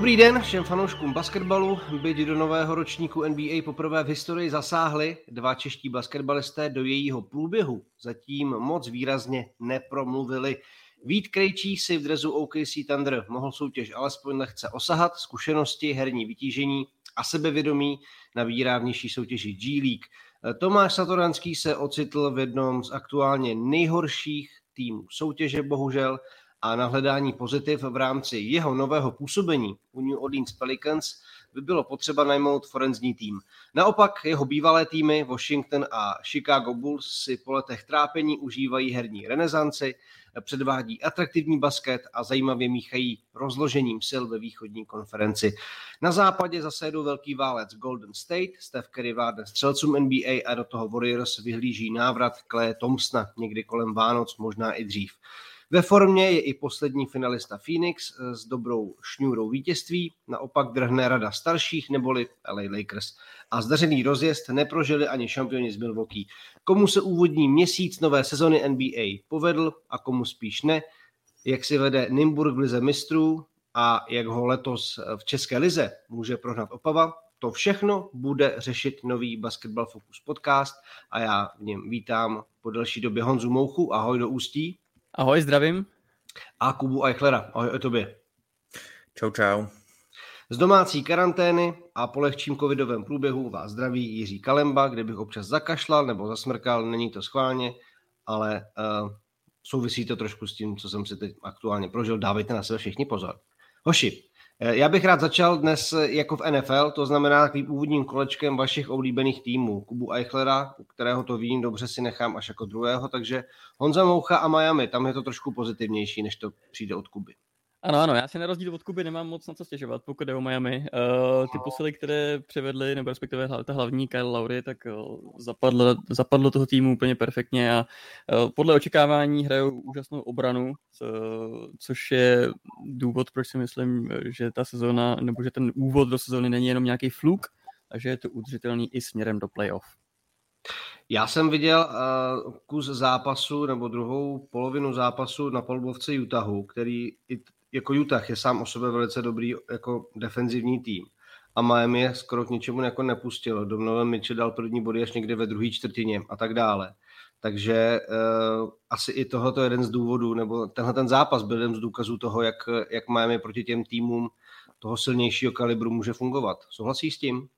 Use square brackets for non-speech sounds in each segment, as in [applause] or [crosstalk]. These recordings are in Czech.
Dobrý den všem fanouškům basketbalu. Byť do nového ročníku NBA poprvé v historii zasáhli dva čeští basketbalisté do jejího průběhu. Zatím moc výrazně nepromluvili. Vít Krejčí si v drezu OKC Thunder mohl soutěž alespoň lehce osahat, zkušenosti, herní vytížení a sebevědomí nabírá v nižší soutěži G League. Tomáš Satoranský se ocitl v jednom z aktuálně nejhorších týmů soutěže, bohužel, a na hledání pozitiv v rámci jeho nového působení u New Orleans Pelicans by bylo potřeba najmout forenzní tým. Naopak jeho bývalé týmy Washington a Chicago Bulls si po letech trápení užívají herní renesanci, předvádí atraktivní basket a zajímavě míchají rozložením sil ve východní konferenci. Na západě zase jedu velký válec Golden State, Steph Curry vládne střelcům NBA a do toho Warriors vyhlíží návrat Clay Thompsona někdy kolem Vánoc, možná i dřív. Ve formě je i poslední finalista Phoenix eh, s dobrou šňůrou vítězství, naopak drhne rada starších neboli LA Lakers. A zdařený rozjezd neprožili ani šampioni z Milwaukee. Komu se úvodní měsíc nové sezony NBA povedl a komu spíš ne, jak si vede Nimburg v lize mistrů a jak ho letos v České lize může prohnat Opava, to všechno bude řešit nový Basketball Focus podcast a já v něm vítám po delší době Honzu Mouchu. Ahoj do Ústí. Ahoj, zdravím. A Kubu Eichlera. Ahoj o tobě. Čau, čau. Z domácí karantény a po lehčím covidovém průběhu vás zdraví Jiří Kalemba, kde bych občas zakašlal nebo zasmrkal, není to schválně, ale uh, souvisí to trošku s tím, co jsem si teď aktuálně prožil. Dávejte na sebe všichni pozor. Hoši, já bych rád začal dnes eh, jako v NFL, to znamená takovým úvodním kolečkem vašich oblíbených týmů. Kubu Eichlera, kterého to vím, dobře si nechám až jako druhého, takže Honza Moucha a Miami, tam je to trošku pozitivnější, než to přijde od Kuby. Ano, ano, já si na rozdíl od Kuby nemám moc na co stěžovat, pokud jde o Miami. Uh, ty posily, které převedly, nebo respektive ta hlavní Kyle Lowry, tak uh, zapadlo, zapadlo toho týmu úplně perfektně a uh, podle očekávání hrajou úžasnou obranu, co, což je důvod, proč si myslím, že ta sezóna, nebo že ten úvod do sezóny není jenom nějaký fluk, a že je to udržitelný i směrem do playoff. Já jsem viděl uh, kus zápasu nebo druhou polovinu zápasu na polbovce Utahu, který i jako Utah je sám o sobě velice dobrý jako defenzivní tým a Miami je skoro k ničemu jako nepustilo. Donovan Mitchell dal první body až někde ve druhé čtvrtině a tak dále. Takže uh, asi i je jeden z důvodů, nebo tenhle ten zápas byl jeden z důkazů toho, jak, jak Miami proti těm týmům toho silnějšího kalibru může fungovat. Souhlasí s tím?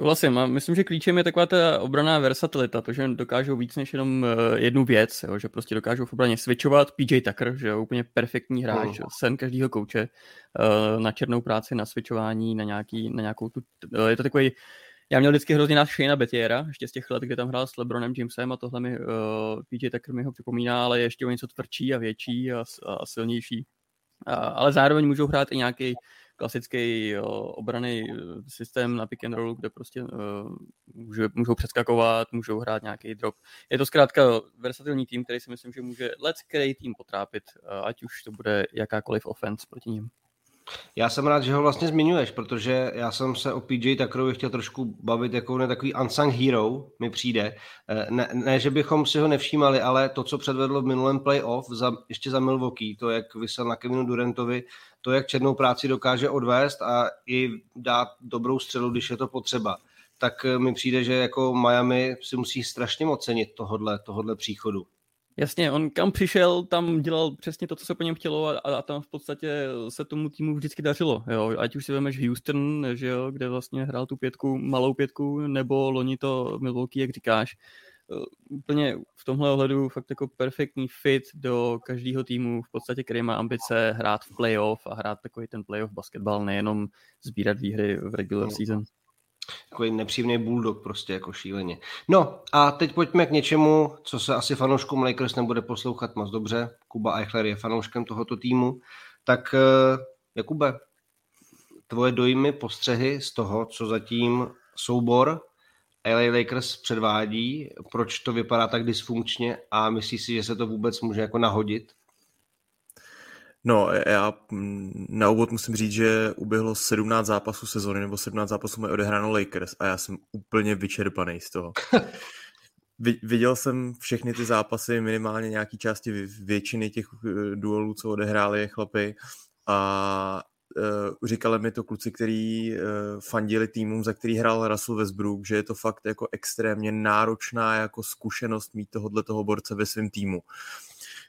Souhlasím a myslím, že klíčem je taková ta obraná versatilita, to, že dokážou víc než jenom eh, jednu věc, jo, že prostě dokážou v obraně switchovat, PJ Tucker, že je úplně perfektní hráč, mm. sen každého kouče uh, na černou práci, na switchování, na, nějaký, na nějakou tu, uh, je to takový, já měl vždycky hrozně nás Shayna Betiera, ještě z těch let, kde tam hrál s LeBronem Jamesem a tohle mi uh, PJ Tucker mi ho připomíná, ale ještě o něco tvrdší a větší a, a silnější. Uh, ale zároveň můžou hrát i nějaký klasický jo, obrany eh, systém na pick and roll, kde prostě uh, můžou, můžou přeskakovat, můžou hrát nějaký drop. Je to zkrátka versatilní tým, který si myslím, že může let který tým potrápit, uh, ať už to bude jakákoliv offense proti ním. Já jsem rád, že ho vlastně zmiňuješ, protože já jsem se o PJ Tuckerovi chtěl trošku bavit jako ne takový unsung hero mi přijde. Ne, ne, že bychom si ho nevšímali, ale to, co předvedlo v minulém playoff, za, ještě za Milwaukee, to, jak vysel na Kevinu Durantovi, to, jak černou práci dokáže odvést a i dát dobrou střelu, když je to potřeba, tak eh, mi přijde, že jako Miami si musí strašně moc cenit tohodle, tohodle příchodu. Jasně, on kam přišel, tam dělal přesně to, co se po něm chtělo a, a tam v podstatě se tomu týmu vždycky dařilo. Jo? Ať už si vemeš Houston, že jo, kde vlastně hrál tu pětku, malou pětku, nebo loni to Milwaukee, jak říkáš. Eh, úplně v tomhle ohledu fakt jako perfektní fit do každého týmu, v podstatě, který má ambice hrát v playoff a hrát takový ten playoff basketbal, nejenom sbírat výhry v regular season. Takový nepříjemný bulldog prostě jako šíleně. No a teď pojďme k něčemu, co se asi fanouškům Lakers nebude poslouchat moc dobře. Kuba Eichler je fanouškem tohoto týmu. Tak eh, Jakube, tvoje dojmy, postřehy z toho, co zatím soubor LA Lakers předvádí, proč to vypadá tak dysfunkčně a myslíš si, že se to vůbec může jako nahodit? No, já na úvod musím říct, že uběhlo 17 zápasů sezóny, nebo 17 zápasů mají odehráno Lakers a já jsem úplně vyčerpaný z toho. [laughs] Viděl jsem všechny ty zápasy, minimálně nějaký části většiny těch eh, duelů, co odehráli chlapy a uh, říkali mi to kluci, kteří uh, fandili týmům, za který hrál Russell Westbrook, že je to fakt jako extrémně náročná jako zkušenost mít tohohle toho borce ve svém týmu.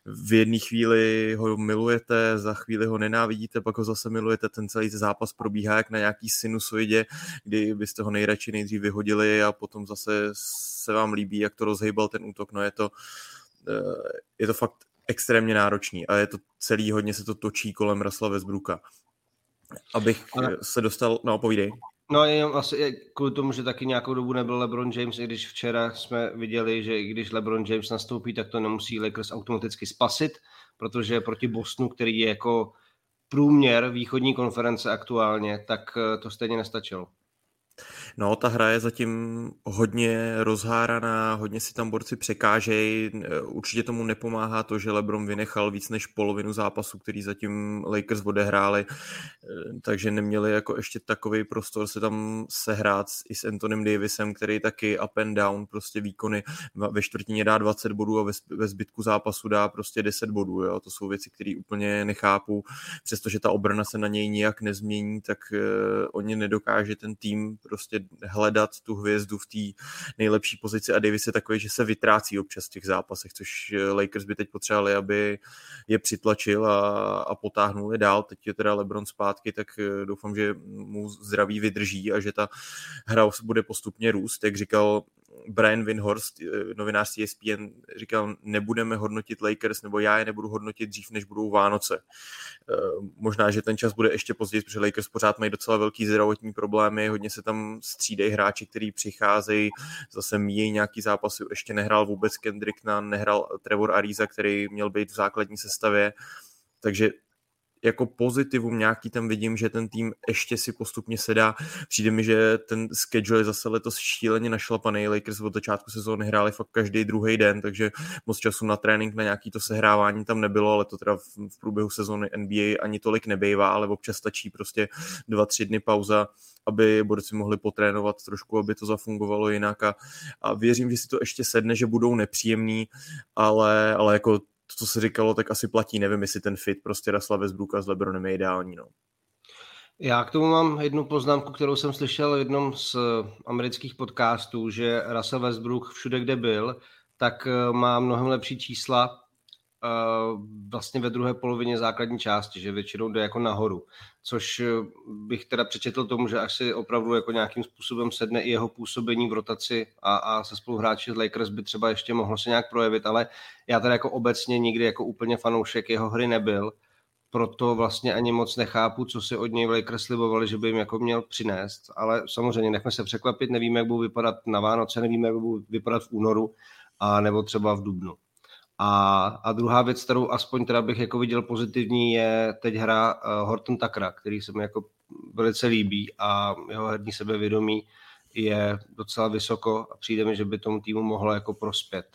V jedné chvíli ho milujete, za chvíli ho nenávidíte, pak ho zase milujete, ten celý zápas probíhá jak na nějaký sinusoidě, kdy byste ho nejradši nejdřív vyhodili a potom zase se vám líbí, jak to rozhejbal ten útok. No je to, je to fakt extrémně náročný a je to celý, hodně se to točí kolem Rasla Westbrooka. Abych Ale... se dostal, no povídej. No jenom asi kvůli tomu, že taky nějakou dobu nebyl LeBron James, i když včera jsme viděli, že i když LeBron James nastoupí, tak to nemusí Lakers automaticky spasit, protože proti Bostonu, který je jako průměr východní konference aktuálně, tak eh, to stejně nestačilo. No, ta hra je zatím hodně rozháraná, hodně si tam borci překážejí. Určitě tomu nepomáhá to, že LeBron vynechal víc než polovinu zápasu, který zatím Lakers odehráli, takže neměli jako ještě takový prostor se tam sehrát i s Antonym Davisem, který taky up and down prostě výkony ve čtvrtině dá 20 bodů a ve, zbytku zápasu dá prostě 10 bodů. Jo? To jsou věci, které úplně nechápu, přestože ta obrana se na něj nijak nezmění, tak uh, oni nedokáže ten tým prostě hledat tu hvězdu v té nejlepší pozici a Davis je takový, že se vytrácí občas v těch zápasech, což Lakers by teď potřebovali, aby je přitlačil a, a potáhnul je dál. Teď je teda LeBron zpátky, tak eh, doufám, že mu zdraví vydrží a že ta hra bude postupně růst. Jak říkal Brian Winhorst, eh, novinář ESPN, říkal, nebudeme hodnotit Lakers, nebo já je nebudu hodnotit dřív, než budou Vánoce. Eh, možná, že ten čas bude ještě později, protože Lakers pořád mají docela velký zdravotní problémy, hodně se tam střídají hráči, kteří přicházejí, zase míjí nějaký zápasy, ještě nehrál vůbec Kendrick Nunn, nehrál Trevor Ariza, který měl být v základní sestavě, takže jako pozitivum nějaký tam vidím, že ten tým ještě si postupně sedá. Přijde mi, že ten schedule je zase letos šíleně našlapaný. Lakers od začátku sezóny hráli fakt každý druhý den, takže moc času na trénink, na nějaký to sehrávání tam nebylo, ale to teda v, v průběhu sezóny NBA ani tolik nebejvá, ale občas stačí prostě dva, tři dny pauza, aby borci mohli potrénovat trošku, aby to zafungovalo jinak a, a věřím, že si to ještě sedne, že budou nepříjemný, ale, ale jako to, co se říkalo, tak asi platí. Nevím, jestli ten fit prostě Rasla Westbrooka s Lebronem je ideální. No. Já k tomu mám jednu poznámku, kterou jsem slyšel v jednom z amerických podcastů, že Russell Westbrook všude, kde byl, tak eh, má mnohem lepší čísla vlastně ve druhé polovině základní části, že většinou jde jako nahoru, což eh, bych teda přečetl tomu, že až si opravdu jako nějakým způsobem sedne i jeho působení v rotaci a, a se spoluhráči z Lakers by třeba ještě mohlo se nějak projevit, ale já teda jako obecně nikdy jako úplně fanoušek jeho hry nebyl, proto vlastně ani moc nechápu, co si od něj Lakers slibovali, že by jim jako měl přinést, ale samozřejmě nechme se překvapit, nevíme, jak budou vypadat na Vánoce, nevíme, jak budou vypadat v únoru a nebo třeba v Dubnu. A, a druhá věc, kterou aspoň teda bych jako viděl pozitivní, je teď hra uh, Horton Takra, který se mi jako velice líbí a jeho herní sebevědomí je docela vysoko a přijde mi, že by tomu týmu mohlo jako prospět.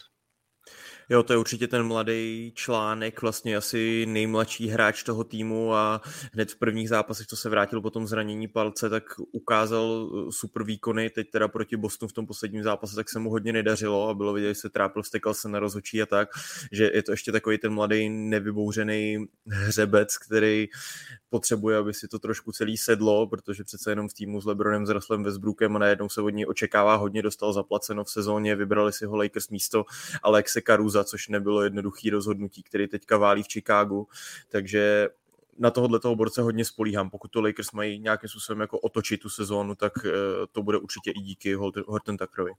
Jo, to je určitě ten mladý článek, vlastně asi nejmladší hráč toho týmu a hned v prvních zápasech, co se vrátil po tom zranění palce, tak ukázal eh, super výkony. Teď teda proti Bostonu v tom posledním zápase, tak se mu hodně nedařilo a bylo vidět, že se trápil, stekal se na rozhočí a tak, že je to ještě takový ten mladý nevybouřený hřebec, který potřebuje, aby si to trošku celý sedlo, protože přece jenom v týmu s Lebronem, s Ruslem Westbrookem a najednou se od něj očekává hodně, dostal zaplaceno v sezóně, vybrali si ho Lakers místo Alexe Caruza, což nebylo jednoduchý rozhodnutí, který teďka válí v Chicagu, takže na tohohle toho borce hodně spolíhám. Pokud to Lakers mají nějakým způsobem jako otočit tu sezónu, tak eh, to bude určitě i díky Horton Tuckerovi.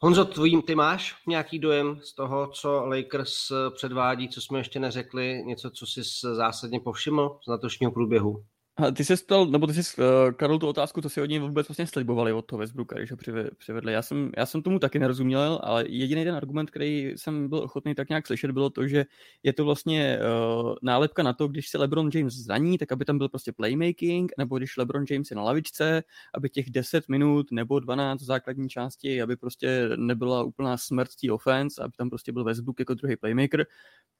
Honzo, tvojím, ty máš nějaký dojem z toho, co Lakers předvádí, co jsme ještě neřekli, něco, co jsi zásadně povšiml z letošního průběhu? A ty jsi stal, nebo ty jsi uh, kladl tu otázku, co si od něj vůbec vlastně slibovali od toho Westbrooka, když ho přivedli. Já jsem, já jsem tomu taky nerozuměl, ale jediný ten argument, který jsem byl ochotný tak nějak slyšet, bylo to, že je to vlastně uh, nálepka na to, když se LeBron James zraní, tak aby tam byl prostě playmaking, nebo když LeBron James je na lavičce, aby těch 10 minut nebo 12 v základní části, aby prostě nebyla úplná smrt té offense, aby tam prostě byl Westbrook jako druhý playmaker.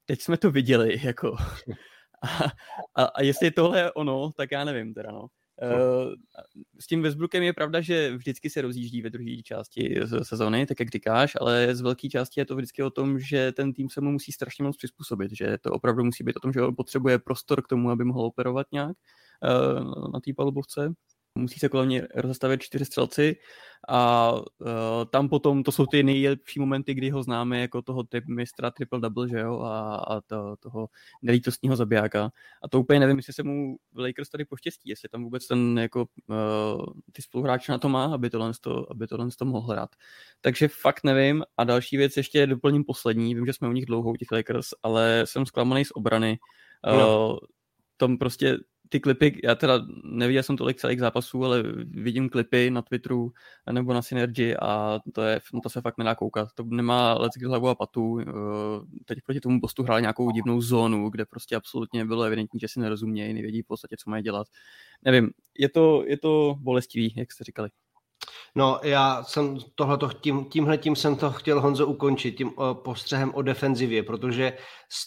Teď jsme to viděli, jako a, a, a jestli tohle je ono, tak já nevím teda, no. Uh, s tím Westbrookem je pravda, že vždycky se rozjíždí ve druhé části sezóny, tak jak říkáš, ale z velké části je to vždycky o tom, že ten tým se mu musí strašně moc přizpůsobit, že to opravdu musí být o tom, že on potřebuje prostor k tomu, aby mohl operovat nějak na té palubovce musí se kolem něj rozestavit čtyři střelci a uh, tam potom, to jsou ty nejlepší momenty, kdy ho známe jako toho typ mistra triple double, že jo, a, a to, toho nelítostního zabijáka. A to úplně nevím, jestli se mu v Lakers tady poštěstí, jestli tam vůbec ten jako uh, ty spoluhráče na to má, aby tohle, to, aby tohle to mohl hrát. Takže fakt nevím. A další věc ještě doplním poslední, vím, že jsme u nich dlouho u těch Lakers, ale jsem zklamaný z obrany. No. Uh, tam prostě ty klipy, já teda neviděl jsem tolik celých zápasů, ale vidím klipy na Twitteru nebo na Synergy a to, je, no to se fakt nedá koukat. To nemá lecky hlavu a patu. Eh, teď proti tomu postu hrál nějakou divnou zónu, kde prostě absolutně bylo evidentní, že si nerozumějí, nevědí v podstatě, co mají dělat. Nevím, je to, je to bolestivý, jak jste říkali. No, já jsem tohleto, tím, tímhle tím jsem to chtěl Honzo ukončit, tím o, postřehem o defenzivě, protože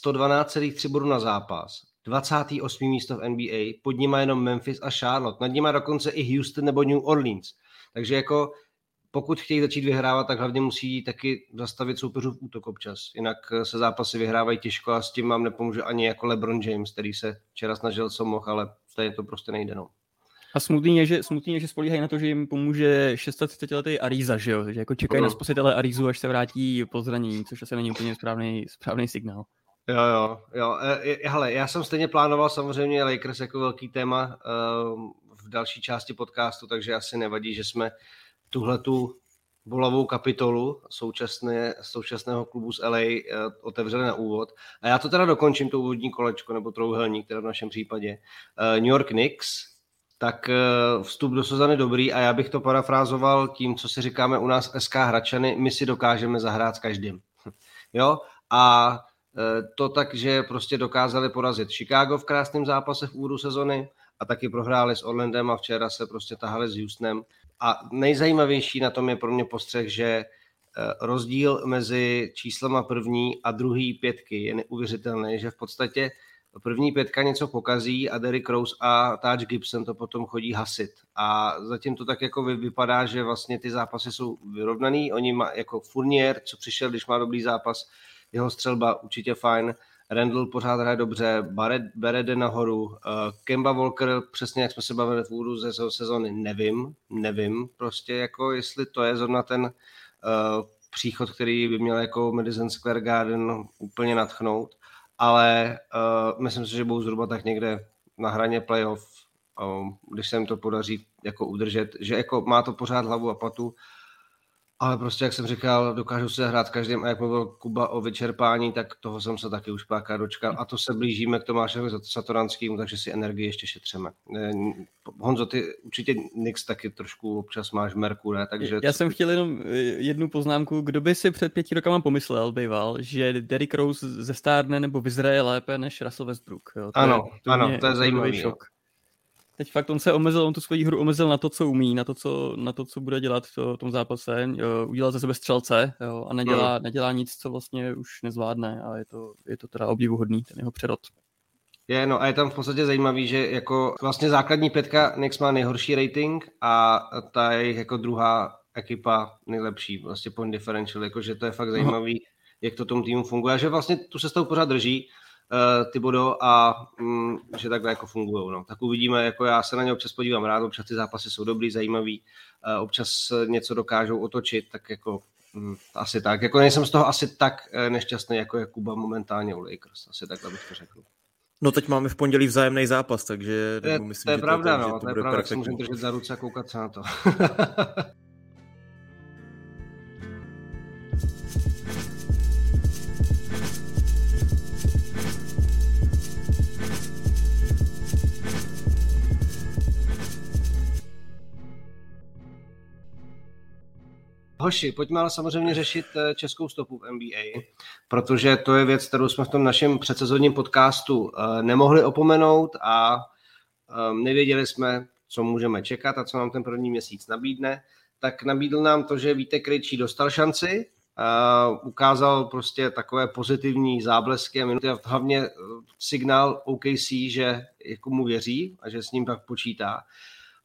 112,3 bodů na zápas 28. místo v NBA, pod nima jenom Memphis a Charlotte, nad nima dokonce i Houston nebo New Orleans. Takže jako pokud chtějí začít vyhrávat, tak hlavně musí taky zastavit soupeřů v útok občas. Jinak se zápasy vyhrávají těžko a s tím vám nepomůže ani jako LeBron James, který se včera snažil, co mohl, ale stejně to prostě nejde. No. A smutný je, že, smutný je, že spolíhají na to, že jim pomůže 630 letý Ariza, že jo? Že jako čekají na spasitele Arizu, až se vrátí po zranění, což asi není úplně správný, správný signál. Jo, jo, jo. E, e, hele, já jsem stejně plánoval samozřejmě Lakers jako velký téma uh, v další části podcastu, takže asi nevadí, že jsme tuhle tu bolavou kapitolu současné, současného klubu z LA uh, otevřeli na úvod. A já to teda dokončím, to úvodní kolečko, nebo trouhelník, teda v našem případě. Uh, New York Knicks, tak vstup do sezony dobrý a já bych to parafrázoval tím, co si říkáme u nás SK Hračany, my si dokážeme zahrát s každým. [laughs] jo? A to tak, že prostě dokázali porazit Chicago v krásném zápase v úvodu sezony a taky prohráli s Orlandem a včera se prostě tahali s Houstonem. A nejzajímavější na tom je pro mě postřeh, že eh, rozdíl mezi číslama první a druhý pětky je neuvěřitelný, že v podstatě první pětka něco pokazí a Derrick Rose a Taj Gibson to potom chodí hasit. A zatím to tak jako vypadá, že vlastně ty zápasy jsou vyrovnaný. Oni má jako Fournier, co přišel, když má dobrý zápas, jeho střelba určitě fajn. Randall pořád hraje dobře, Barrett, jde nahoru, uh, Kemba Walker, přesně jak jsme se bavili v úvodu ze sezóny, nevím, nevím prostě, jako jestli to je zrovna ten uh, příchod, který by měl jako Madison Square Garden úplně natchnout, ale uh, myslím si, že budou zhruba tak někde na hraně playoff, uh, když se jim to podaří jako udržet, že jako má to pořád hlavu a patu, ale prostě, jak jsem říkal, dokážu se hrát každým a jak mluvil Kuba o vyčerpání, tak toho jsem se taky už párkrát dočkal. A to se blížíme k Tomášovi Satoranskému, takže si energii ještě šetřeme. Honzo, ty určitě Nix taky trošku občas máš merku, ne? Takže... Já jsem chtěl jenom eh, jednu poznámku. Kdo by si před pěti rokama pomyslel, býval, že Derrick Rose ze stárne nebo vyzraje lépe než Russell Westbrook. Jo? To ano, je, to ano, to je zajímavý. Šok. Teď fakt on se omezil, on tu svoji hru omezil na to, co umí, na to, co, na to, co bude dělat v tom zápase. Jo, udělal ze sebe střelce jo, a nedělá, mm. nedělá nic, co vlastně už nezvládne a je to, je to teda obdivuhodný, ten jeho přerod. Je, no a je tam v podstatě zajímavý, že jako vlastně základní pětka Nix má nejhorší rating a ta je jako druhá ekipa nejlepší, vlastně point differential, jakože to je fakt zajímavý, jak to tomu týmu funguje, a že vlastně tu se s tou pořád drží, uh, ty bodo a um, že takhle jako fungují. No. Tak uvidíme, jako já se na ně občas podívám rád, občas ty zápasy jsou dobrý, zajímavý, uh, občas něco dokážou otočit, tak jako um, asi tak. Jako nejsem z toho asi tak uh, nešťastný, jako je Kuba momentálně u Lakers, asi takhle bych to řekl. No teď máme v pondělí vzájemný zápas, takže to je, myslím, to je že pravda, to, no, že to, to je pravda, tak se můžeme držet za ruce a koukat se na to. [laughs] Hoši, pojďme ale samozřejmě řešit eh, českou stopu v NBA, protože to je věc, kterou jsme v tom našem předsezonním podcastu eh, nemohli opomenout a ehm, nevěděli jsme, co můžeme čekat a co nám ten první měsíc nabídne. Tak nabídl nám to, že Vítek Krejčí dostal šanci, ukázal prostě takové pozitivní záblesky a minuty a hlavně eh, signál OKC, že jako mu věří a že s ním tak počítá.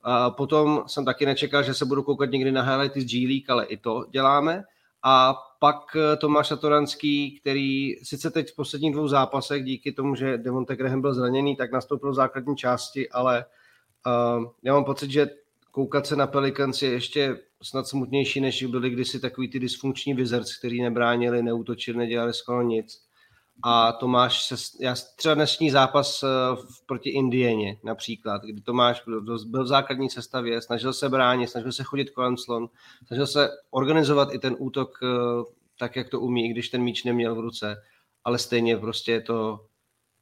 A potom jsem taky nečekal, že se budu koukat někdy na highlighty z G League, ale i to děláme. a pak eh, Tomáš Satoranský, který sice teď v posledních dvou zápasech díky tomu, že Devonte Graham byl zraněný, tak nastoupil v základní části, ale uh, já mám pocit, že koukat se na Pelicans je ještě snad smutnější, než byli kdysi takový ty dysfunkční Wizards, který nebránili, neútočili, nedělali skoro nic. A Tomáš, se, já třeba dnešní zápas uh, proti Indieně například, kdy Tomáš byl, v základní sestavě, snažil se bránit, snažil se chodit kolem slon, snažil se organizovat i ten útok uh, tak, jak to umí, i když ten míč neměl v ruce, ale stejně prostě je to,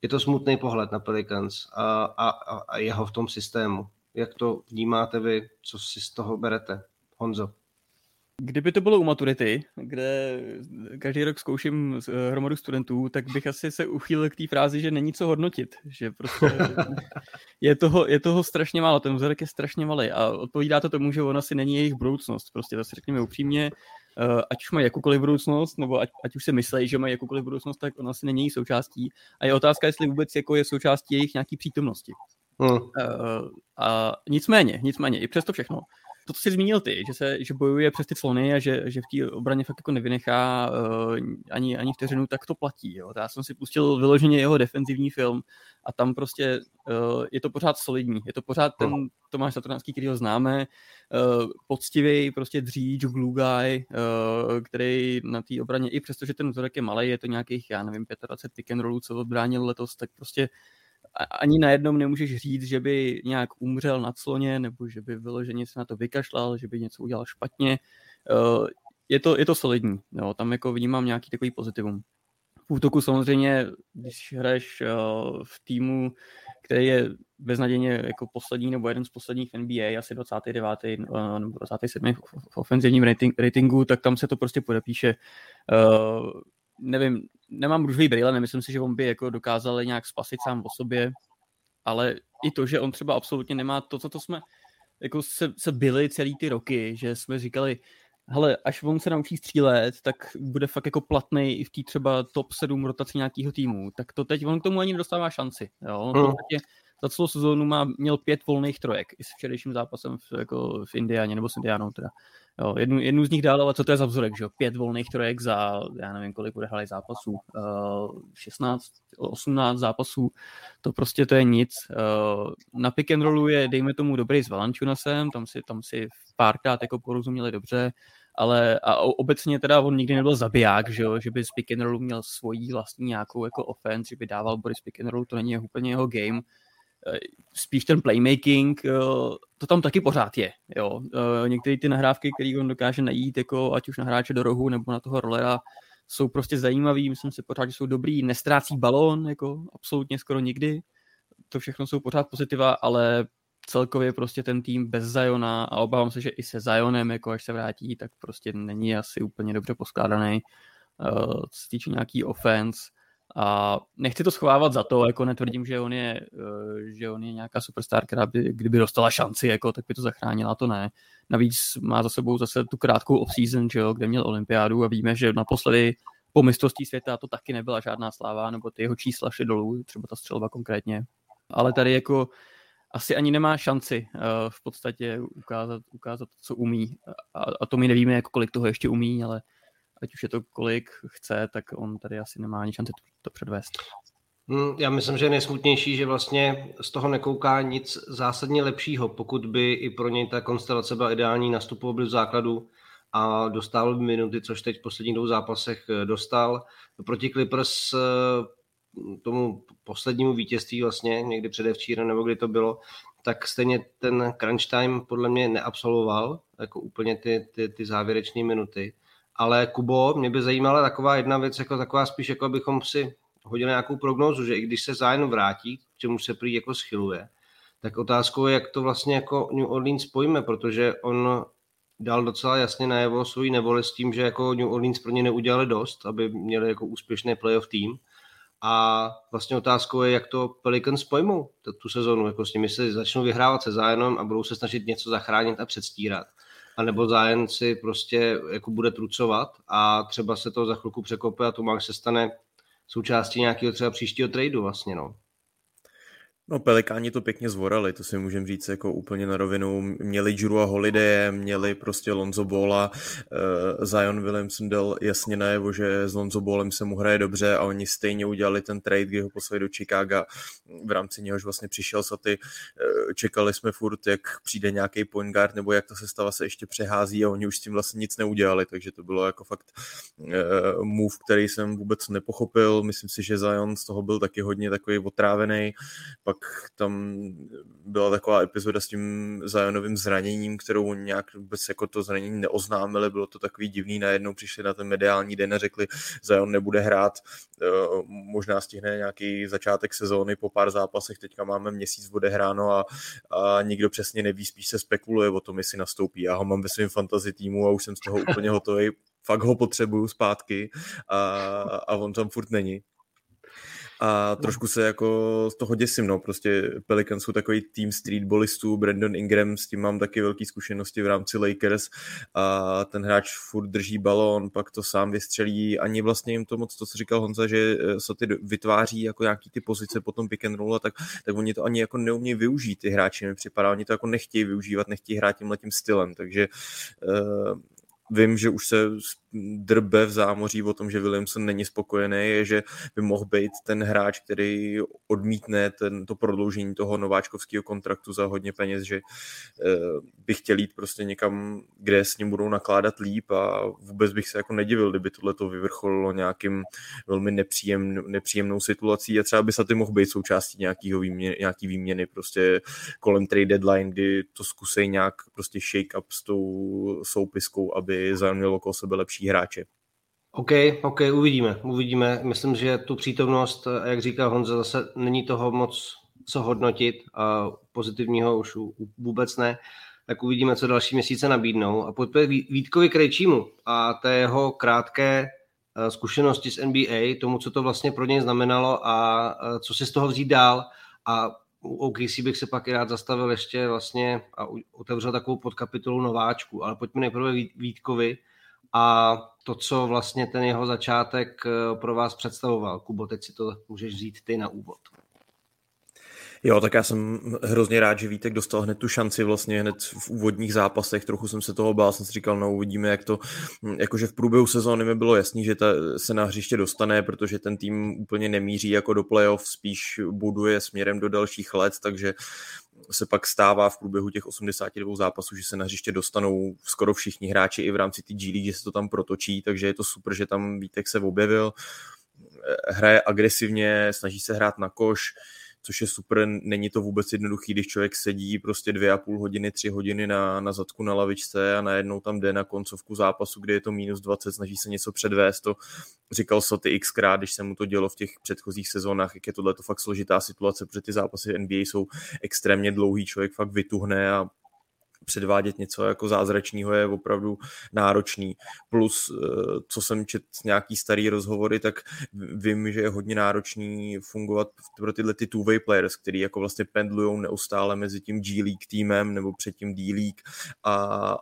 je to smutný pohled na Pelicans a, a, a jeho v tom systému. Jak to vnímáte vy, co si z toho berete? Honzo. Kdyby to bylo u maturity, kde každý rok zkouším eh, hromadu studentů, tak bych asi se uchýlil k té frázi, že není co hodnotit, že prostě [laughs] je toho, je toho strašně málo, ten vzorek je strašně malý a odpovídá to tomu, že ona si není jejich budoucnost, prostě to si řekněme upřímně, eh, ať už mají jakoukoliv budoucnost, nebo ať, ať už si myslí, že mají jakoukoliv budoucnost, tak ona si není její součástí a je otázka, jestli vůbec jako je součástí jejich nějaký přítomnosti. Hmm. Uh, a nicméně, nicméně, i přesto všechno, to, co jsi zmínil ty, že, se, že bojuje přes ty clony a že, že v té obraně fakt jako nevynechá uh, ani, ani vteřinu, tak to platí. Jo. Já jsem si pustil vyloženě jeho defenzivní film a tam prostě uh, je to pořád solidní. Je to pořád ten hmm. Tomáš Saturnánský, který ho známe, uh, poctivý prostě dříč, glue guy, uh, který na té obraně, i přesto, že ten vzorek je malý, je to nějakých, já nevím, 25 pick and rollů, co odbránil letos, tak prostě ani na jednom nemůžeš říct, že by nějak umřel na cloně, nebo že by vyloženě se na to vykašlal, že by něco udělal špatně. Eh, je to, je to solidní, jo, tam jako vnímám nějaký takový pozitivum. V útoku samozřejmě, když hraješ eh, v týmu, který je beznadějně jako poslední nebo jeden z posledních NBA, asi 29. Eh, nebo 27. v ofenzivním ratingu, tak tam se to prostě podepíše nevím, nemám růžový brýle, nemyslím si, že on by jako dokázal nějak spasit sám o sobě, ale i to, že on třeba absolutně nemá to, co to jsme jako se, se byli celý ty roky, že jsme říkali, hele, až on se naučí střílet, tak bude fakt jako platný i v té třeba top 7 rotaci nějakého týmu, tak to teď on k tomu ani nedostává šanci. Jo? On hmm. za celou sezónu má, měl pět volných trojek i s včerejším zápasem v, jako v Indiáně, nebo s Indiánou teda. Jo, jednu, jednu z nich dál, ale co to je za vzorek, že jo? Pět volných trojek za, já nevím, kolik bude hrali zápasů, uh, 16, 18 zápasů, to prostě to je nic. Uh, na pick and rollu je, dejme tomu, dobrý s Valančunasem, tam si, tam si párkrát jako porozuměli dobře, ale a obecně teda on nikdy nebyl zabiják, že, jo? že by z pick and rollu měl svoji vlastní nějakou jako offense, že by dával z pick and rollu, to není úplně jeho game, spíš ten playmaking, eh, to tam taky pořád je. Jo. Eh, některé ty nahrávky, které on dokáže najít, jako ať už na hráče do rohu nebo na toho rolera, jsou prostě zajímavý, myslím si pořád, že jsou dobrý, nestrácí balón, jako absolutně skoro nikdy. To všechno jsou pořád pozitiva, ale celkově prostě ten tým bez Zajona a obávám se, že i se Zajonem, jako až se vrátí, tak prostě není asi úplně dobře poskládaný, co se týče nějaký offense. A nechci to schovávat za to, jako netvrdím, že on je, eh, že on je nějaká superstar, která by, kdyby dostala šanci, jako, tak by to zachránila, to ne. Navíc má za sebou zase tu krátkou off-season, že jo, kde měl olympiádu a víme, že naposledy po mistrovství světa to taky nebyla žádná sláva, nebo ty jeho čísla šly dolů, třeba ta střelba konkrétně. Ale tady jako asi ani nemá šanci uh, v podstatě ukázat, ukázat, co umí. A, a to my nevíme, jako kolik toho ještě umí, ale ať už je to kolik chce, tak on tady asi nemá ani šanci to, předvést. Hmm, já myslím, že je nejsmutnější, že vlastně z toho nekouká nic zásadně lepšího, pokud by i pro něj ta konstelace byla ideální, nastupoval byl v základu a dostal by minuty, což teď v posledních dvou zápasech eh, dostal. Proti Clippers eh, tomu poslednímu vítězství vlastně, někdy předevčírem nebo kdy to bylo, tak stejně ten crunch time podle mě neabsolvoval, jako úplně ty, ty, ty závěrečné minuty. Ale Kubo, mě by zajímala taková jedna věc, jako taková spíš, jako abychom si hodili nějakou prognózu, že i když se zájem vrátí, k čemu se prý jako schyluje, tak otázkou je, jak to vlastně jako New Orleans spojíme, protože on dal docela jasně najevo svoji nevoli s tím, že jako New Orleans pro ně neudělali dost, aby měli jako úspěšný playoff tým. A vlastně otázkou je, jak to Pelicans pojmou tu sezonu, jako s nimi se začnou vyhrávat se zájemem a budou se snažit něco zachránit a předstírat anebo zájem si prostě jako bude trucovat a třeba se to za chvilku překope a Tomáš se stane součástí nějakého třeba příštího tradu vlastně, no. No Pelikáni to pěkně zvorali, to si můžem říct jako úplně na rovinu. Měli Juru a Holiday, měli prostě Lonzo Bola, uh, Zion Williamson dal jasně najevo, že s Lonzo Bolem se mu hraje dobře a oni stejně udělali ten trade, kdy ho poslali do Chicaga, v rámci něhož vlastně přišel Saty. Uh, čekali jsme furt, jak přijde nějaký point guard, nebo jak ta sestava se ještě přehází a oni už s tím vlastně nic neudělali, takže to bylo jako fakt uh, move, který jsem vůbec nepochopil. Myslím si, že Zion z toho byl taky hodně takový otrávený. Pak tam byla taková epizoda s tím Zionovým zraněním, kterou nějak vůbec jako to zranění neoznámili, bylo to takový divný, najednou přišli na ten mediální den a řekli, Zion nebude hrát, eh, možná stihne nějaký začátek sezóny po pár zápasech, teďka máme měsíc odehráno a, a nikdo přesně neví, spíš se spekuluje o tom, jestli nastoupí. Já ho mám ve svém fantasy týmu a už jsem z toho úplně [laughs] hotový, fakt ho potřebuju zpátky a, a on tam furt není a trošku se jako z toho děsím, no, prostě Pelicans jsou takový tým streetballistů, Brandon Ingram, s tím mám taky velké zkušenosti v rámci Lakers. A ten hráč furt drží balón, pak to sám vystřelí, ani vlastně jim to moc, to co říkal Honza, že eh, se ty vytváří jako nějaký ty pozice potom pick and roll, tak, tak oni to ani jako neumí využít, ty hráči mi připadá, oni to jako nechtějí využívat, nechtějí hrát tímhle tím stylem, takže uh, vím, že už se drbe v zámoří o tom, že Williamson není spokojený, je, že by mohl být ten hráč, který odmítne ten, to prodloužení toho nováčkovského kontraktu za hodně peněz, že uh, by chtěl jít prostě někam, kde s ním budou nakládat líp a vůbec bych se jako nedivil, kdyby tohle to vyvrcholilo nějakým velmi nepříjem, nepříjemnou situací a třeba by se ty mohl být součástí nějakýho výměny, nějaký výměny prostě kolem trade deadline, kdy to zkusej nějak prostě shake up s tou soupiskou, aby zajímalo okolo sebe lepší hráče. OK, OK, uvidíme, uvidíme. Myslím, že tu přítomnost, jak říká Honza, zase není toho moc co hodnotit a pozitivního už vůbec ne. Tak uvidíme, co další měsíce nabídnou. A pojďme Vítkovi Krejčímu a té jeho krátké eh, zkušenosti z NBA, tomu, co to vlastně pro něj znamenalo a eh, co si z toho vzít dál. A u OKC bych se pak i rád zastavil ještě vlastně a otevřel takovou podkapitolu nováčku. Ale pojďme nejprve Vítkovi, a to, co vlastně ten jeho začátek eh, pro vás představoval. Kubo, teď si to můžeš vzít ty na úvod. Jo, tak já jsem hrozně rád, že Vítek dostal hned tu šanci vlastně hned v úvodních zápasech, trochu jsem se toho bál, jsem si říkal, no uvidíme, jak to, jakože v průběhu sezóny mi bylo jasný, že ta, se na hřiště dostane, protože ten tým úplně nemíří jako do playoff, spíš buduje směrem do dalších let, takže se pak stává v průběhu těch 82 zápasů, že se na hřiště dostanou skoro všichni hráči i v rámci té G že se to tam protočí, takže je to super, že tam Vítek se objevil, hraje agresivně, snaží se hrát na koš, což je super, není to vůbec jednoduchý, když člověk sedí prostě dvě a půl hodiny, tři hodiny na, na zadku na lavičce a najednou tam jde na koncovku zápasu, kde je to minus 20, snaží se něco předvést, to říkal Soty xkrát, když se mu to dělo v těch předchozích sezónách, jak je tohle to fakt složitá situace, protože ty zápasy NBA jsou extrémně dlouhý, člověk fakt vytuhne a předvádět něco jako zázračného je opravdu náročný. Plus, eh, co jsem čet nějaký starý rozhovory, tak vím, že je hodně náročný fungovat pro tyhle ty two-way players, který jako vlastně pendlují neustále mezi tím G-League týmem nebo předtím D-League a,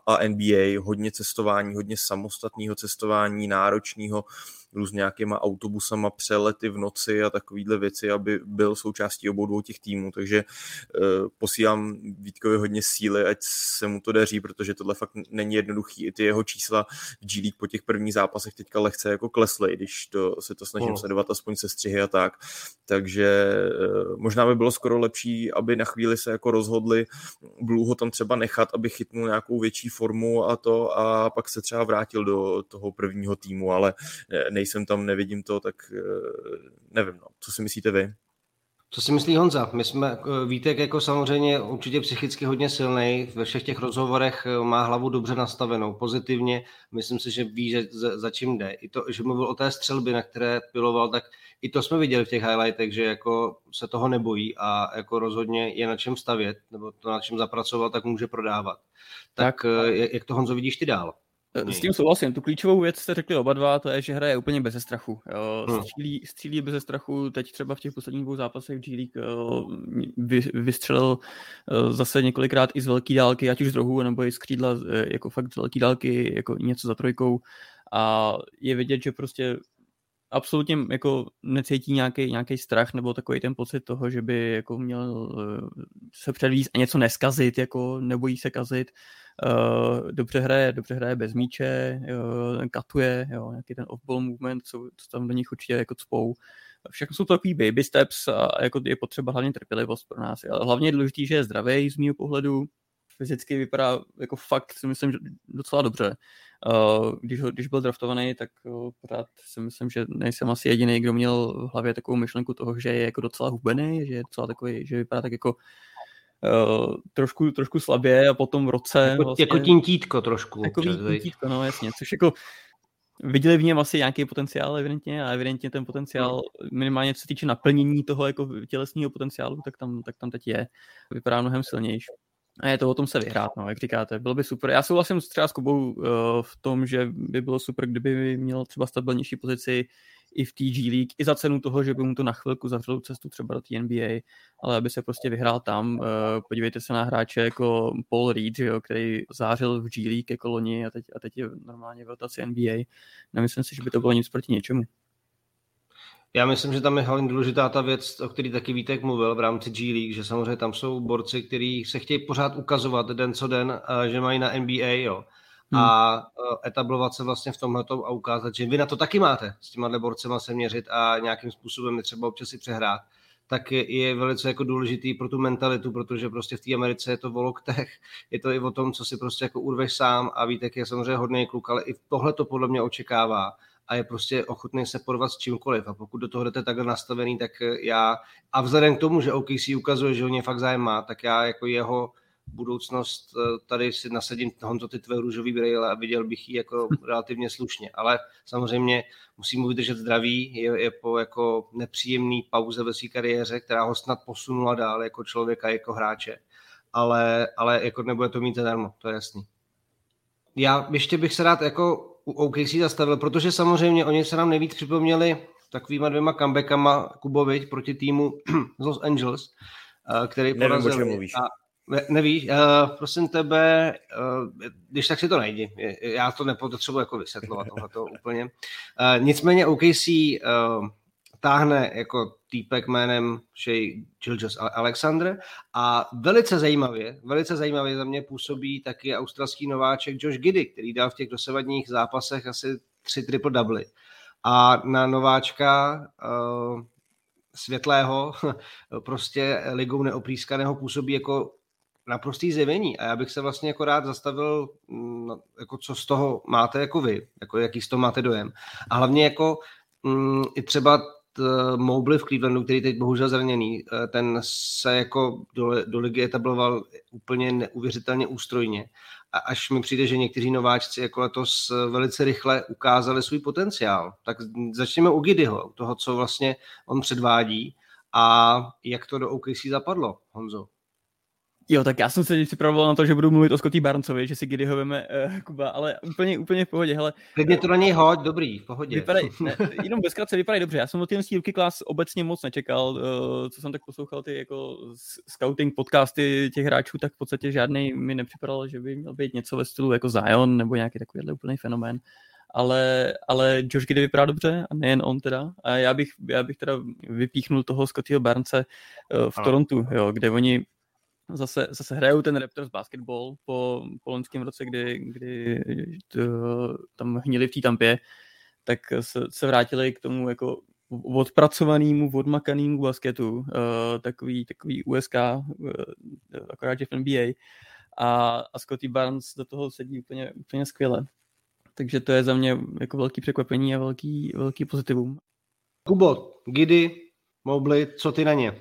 a NBA. Hodně cestování, hodně samostatného cestování, náročného růz nějakýma autobusama, přelety v noci a takovýhle věci, aby byl součástí obou dvou těch týmů. Takže uh, posílám Vítkovi hodně síly, ať se mu to daří, protože tohle fakt není jednoduchý. I ty jeho čísla v G League po těch prvních zápasech teďka lehce jako klesly, když to, se to snažím oh. sledovat aspoň se střihy a tak. Takže uh, možná by bylo skoro lepší, aby na chvíli se jako rozhodli Blue ho tam třeba nechat, aby chytnul nějakou větší formu a to a pak se třeba vrátil do toho prvního týmu, ale nejsem tam, nevidím to, tak eh, nevím, no. co si myslíte vy? Co si myslí Honza? My jsme, eh, Vítek jako samozřejmě určitě psychicky hodně silný, ve všech těch rozhovorech eh, má hlavu dobře nastavenou, pozitivně, myslím si, že ví, že za, za čím jde. I to, že mluvil o té střelbě, na které piloval, tak i to jsme viděli v těch highlightech, že jako se toho nebojí a jako rozhodně je na čem stavět, nebo to na čem zapracovat, tak může prodávat. Tak, tak jak to Honzo vidíš ty dál? Eh, s tím souhlasím. Tu klíčovou věc jste řekli oba dva, to je, že hraje úplně bez strachu. Hmm. Střílí, střílí bez strachu. Teď třeba v těch posledních dvou zápasech G League vy, vystřelil eh, zase několikrát i z velké dálky, ať už z rohu, nebo i z křídla, eh, jako fakt z velké dálky, jako něco za trojkou. A je vidět, že prostě absolutně jako necítí nějaký, nějaký strach nebo takový ten pocit toho, že by jako měl eh, se předvízt a něco neskazit, jako nebojí se kazit. Uh, dobře hraje, dobře hraje bez míče, uh, katuje, jo, nějaký ten off-ball movement, co, co tam do nich určitě jako cpou. Všechno jsou to takový baby steps a jako je potřeba hlavně trpělivost pro nás. Ale hlavně je důležité, že je zdravý z mého pohledu, fyzicky vypadá jako fakt si myslím, že docela dobře. Uh, když, když byl draftovaný, tak pořád si myslím, že nejsem asi jediný, kdo měl v hlavě takovou myšlenku toho, že je jako docela hubený, že je docela takový, že vypadá tak jako uh, trošku, trošku slabě a potom v roce... Jako, vlastně, jako tintítko trošku. Jako tintítko, no jasně, což jako viděli v něm asi nějaký potenciál evidentně a evidentně ten potenciál minimálně co se týče naplnění toho jako tělesního potenciálu, tak tam, tak tam teď je. Vypadá mnohem silnější. A je to o tom se vyhrát, no, jak říkáte. Bylo by super. Já souhlasím třeba s Kubou uh, v tom, že by bylo super, kdyby měl třeba stabilnější pozici i v TG League, i za cenu toho, že by mu to na chvilku zavřelo cestu třeba do té NBA, ale aby se prostě vyhrál tam. Uh, podívejte se na hráče jako Paul Reed, jo, který zářil v G League jako loni a teď, a teď je normálně v rotaci NBA. Nemyslím si, že by to bylo nic proti něčemu. Já myslím, že tam je hlavně důležitá ta věc, o který taky Vítek mluvil v rámci G League, že samozřejmě tam jsou borci, kteří se chtějí pořád ukazovat den co den, že mají na NBA, jo. Hmm. A etablovat se vlastně v tomhle a ukázat, že vy na to taky máte s těma borcema se měřit a nějakým způsobem je třeba občas si přehrát tak je, je velice jako důležitý pro tu mentalitu, protože prostě v té Americe je to o loktech, [laughs] je to i o tom, co si prostě jako urveš sám a Vítek je samozřejmě hodný kluk, ale i tohle to podle mě očekává a je prostě ochotný se porvat s čímkoliv. A pokud do toho jdete takhle nastavený, tak já, a vzhledem k tomu, že OKC ukazuje, že o ně fakt zájem má, tak já jako jeho budoucnost eh, tady si nasadím Honzo ty tvé růžový brýle a viděl bych ji jako [laughs] relativně slušně. Ale samozřejmě musím mu vydržet zdraví, je, je po jako nepříjemný pauze ve své kariéře, která ho snad posunula dál jako člověka, jako hráče. Ale, ale jako nebude to mít zadarmo, to je jasný. Já ještě bych se rád jako u OKC zastavil, protože samozřejmě oni se nám nejvíc připomněli takovýma dvěma comebackama Kubovič proti týmu z [clears throat] Los Angeles, eh, který Nevím, porazili. A ne, nevíš, uh, prosím tebe, uh, když tak si to najdi. Já to nepotřebuji jako vysvětlovat tohleto úplně. Uh, nicméně OKC uh, táhne jako týpek jménem Shea Gilgis Alexander a velice zajímavě, velice zajímavě za mě působí taky australský nováček Josh Giddy, který dal v těch dosavadních zápasech asi tři triple double. A na nováčka uh, světlého, [laughs] prostě ligou neoprýskaného působí jako naprostý zjevení a já bych se vlastně jako rád zastavil, mm, jako co z toho máte jako vy, jako jaký z toho máte dojem. A hlavně jako mm, i třeba Mobley v Clevelandu, který teď bohužel zraněný, eh, ten se jako do, do ligy etabloval úplně neuvěřitelně ústrojně. A až mi přijde, že někteří nováčci jako letos velice rychle ukázali svůj potenciál. Tak začněme u Gidyho, toho, co vlastně on předvádí a jak to do OKC zapadlo, Honzo. Jo, tak já jsem se připravoval na to, že budu mluvit o Scotty Barnesovi, že si kdy ho veme uh, Kuba, ale úplně, úplně v pohodě, hele. Klidně to na něj hoď, dobrý, v pohodě. Vypadaj, [laughs] ne, jenom bezkrátce vypadají dobře, já jsem od těch rookie class obecně moc nečekal, uh, co jsem tak poslouchal ty jako scouting podcasty těch hráčů, tak v podstatě žádný mi nepřipadal, že by měl být něco ve stylu jako Zion nebo nějaký takovýhle úplný fenomén ale, ale Josh Giddy vypadá dobře a nejen on teda. A já bych, já bych teda vypíchnul toho Scottyho Barnce uh, v ano. Torontu, jo, kde oni zase, zase hrajou ten Raptors basketball po, po loňském roce, kdy, kdy to, tam hnili v té tampě, tak se, se vrátili k tomu jako odpracovanému, odmakanému basketu, uh, takový, takový USK, uh, eh, akorát, v NBA. A, a Scotty Barnes do toho sedí úplně, úplně skvěle. Takže to je za mě jako velký překvapení a velký, velký pozitivum. Kubo, Gidy, Mobley, co ty na ně?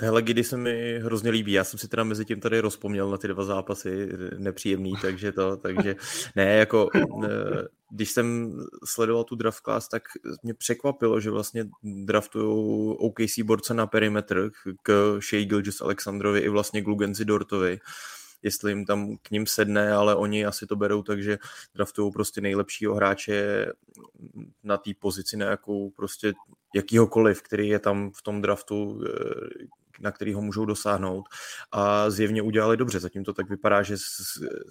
Hele, kdy se mi hrozně líbí. Já jsem si teda mezi tím tady rozpomněl na ty dva zápasy nepříjemný, takže to, takže ne, jako když jsem sledoval tu draft class, tak mě překvapilo, že vlastně draftují OKC borce na perimetr k Shea Gilgis Alexandrovi i vlastně Glugenzi Dortovi jestli jim tam k ním sedne, ale oni asi to berou, takže draftují prostě nejlepšího hráče na té pozici nějakou prostě jakýhokoliv, který je tam v tom draftu, eh, na který ho můžou dosáhnout a zjevně udělali dobře. Zatím to tak vypadá, že s,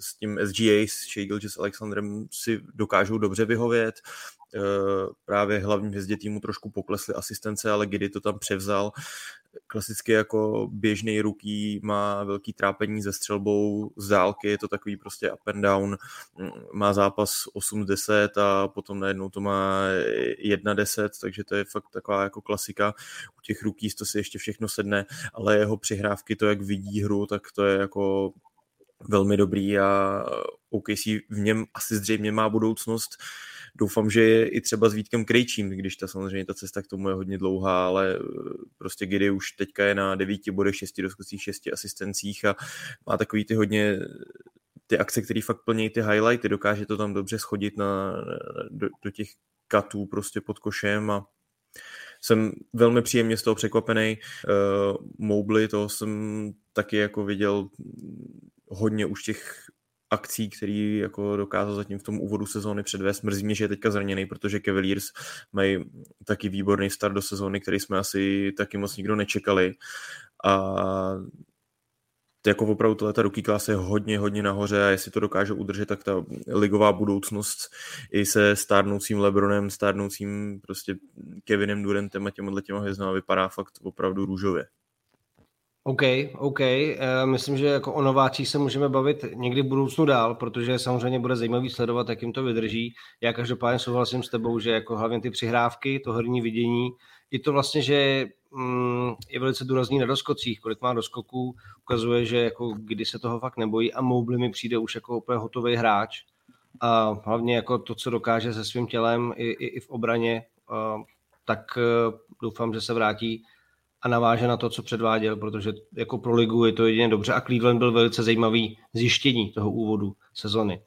s tím SGA, s Shea s Alexandrem si dokážou dobře vyhovět. Právě hlavní hvězdě týmu trošku poklesly asistence, ale Giddy to tam převzal. Klasicky jako běžný ruký má velký trápení se střelbou z dálky, je to takový prostě up and down, mm, má zápas 8-10 a potom najednou to má 1-10, takže to je fakt taková jako klasika. U těch ruký to si ještě všechno sedne, ale jeho přihrávky, to jak vidí hru, tak to je jako velmi dobrý a OKC v něm asi zřejmě má budoucnost. Doufám, že je i třeba s Vítkem Krejčím, když ta samozřejmě ta cesta k tomu je hodně dlouhá, ale eh, prostě Giddy už teďka je na devíti bodech, šesti doskocích, šesti asistencích a má takový ty hodně ty akce, které fakt plní ty highlighty, dokáže to tam dobře schodit na, do, do těch katů prostě pod košem a jsem velmi příjemně z toho překvapený. Uh, Mobley, to jsem taky jako viděl hodně už těch akcí, který jako dokázal zatím v tom úvodu sezóny předvést. Mrzí mě, že je teďka zraněný, protože Cavaliers mají taky výborný start do sezóny, který jsme asi taky moc nikdo nečekali. A jako opravdu tohle ta rookie class je hodně, hodně nahoře a jestli to dokáže udržet, tak ta ligová budoucnost i se stárnoucím Lebronem, stárnoucím prostě Kevinem Durantem a těmhle těma hvězdama vypadá fakt opravdu růžově. OK, OK. Uh, myslím, že jako o nováčích se můžeme bavit někdy v budoucnu dál, protože samozřejmě bude zajímavý sledovat, jak jim to vydrží. Já každopádně souhlasím s tebou, že jako hlavně ty přihrávky, to herní vidění, i to vlastně, že mm, je velice důrazný na doskocích, kolik má doskoků, ukazuje, že jako kdy se toho fakt nebojí a Mobley mi přijde už jako úplně hotový hráč. A hlavně jako to, co dokáže se svým tělem i, i, i v obraně, uh, tak uh, doufám, že se vrátí a naváže na to, co předváděl, protože jako pro ligu je to jedině dobře a Cleveland byl velice zajímavý zjištění toho úvodu sezony.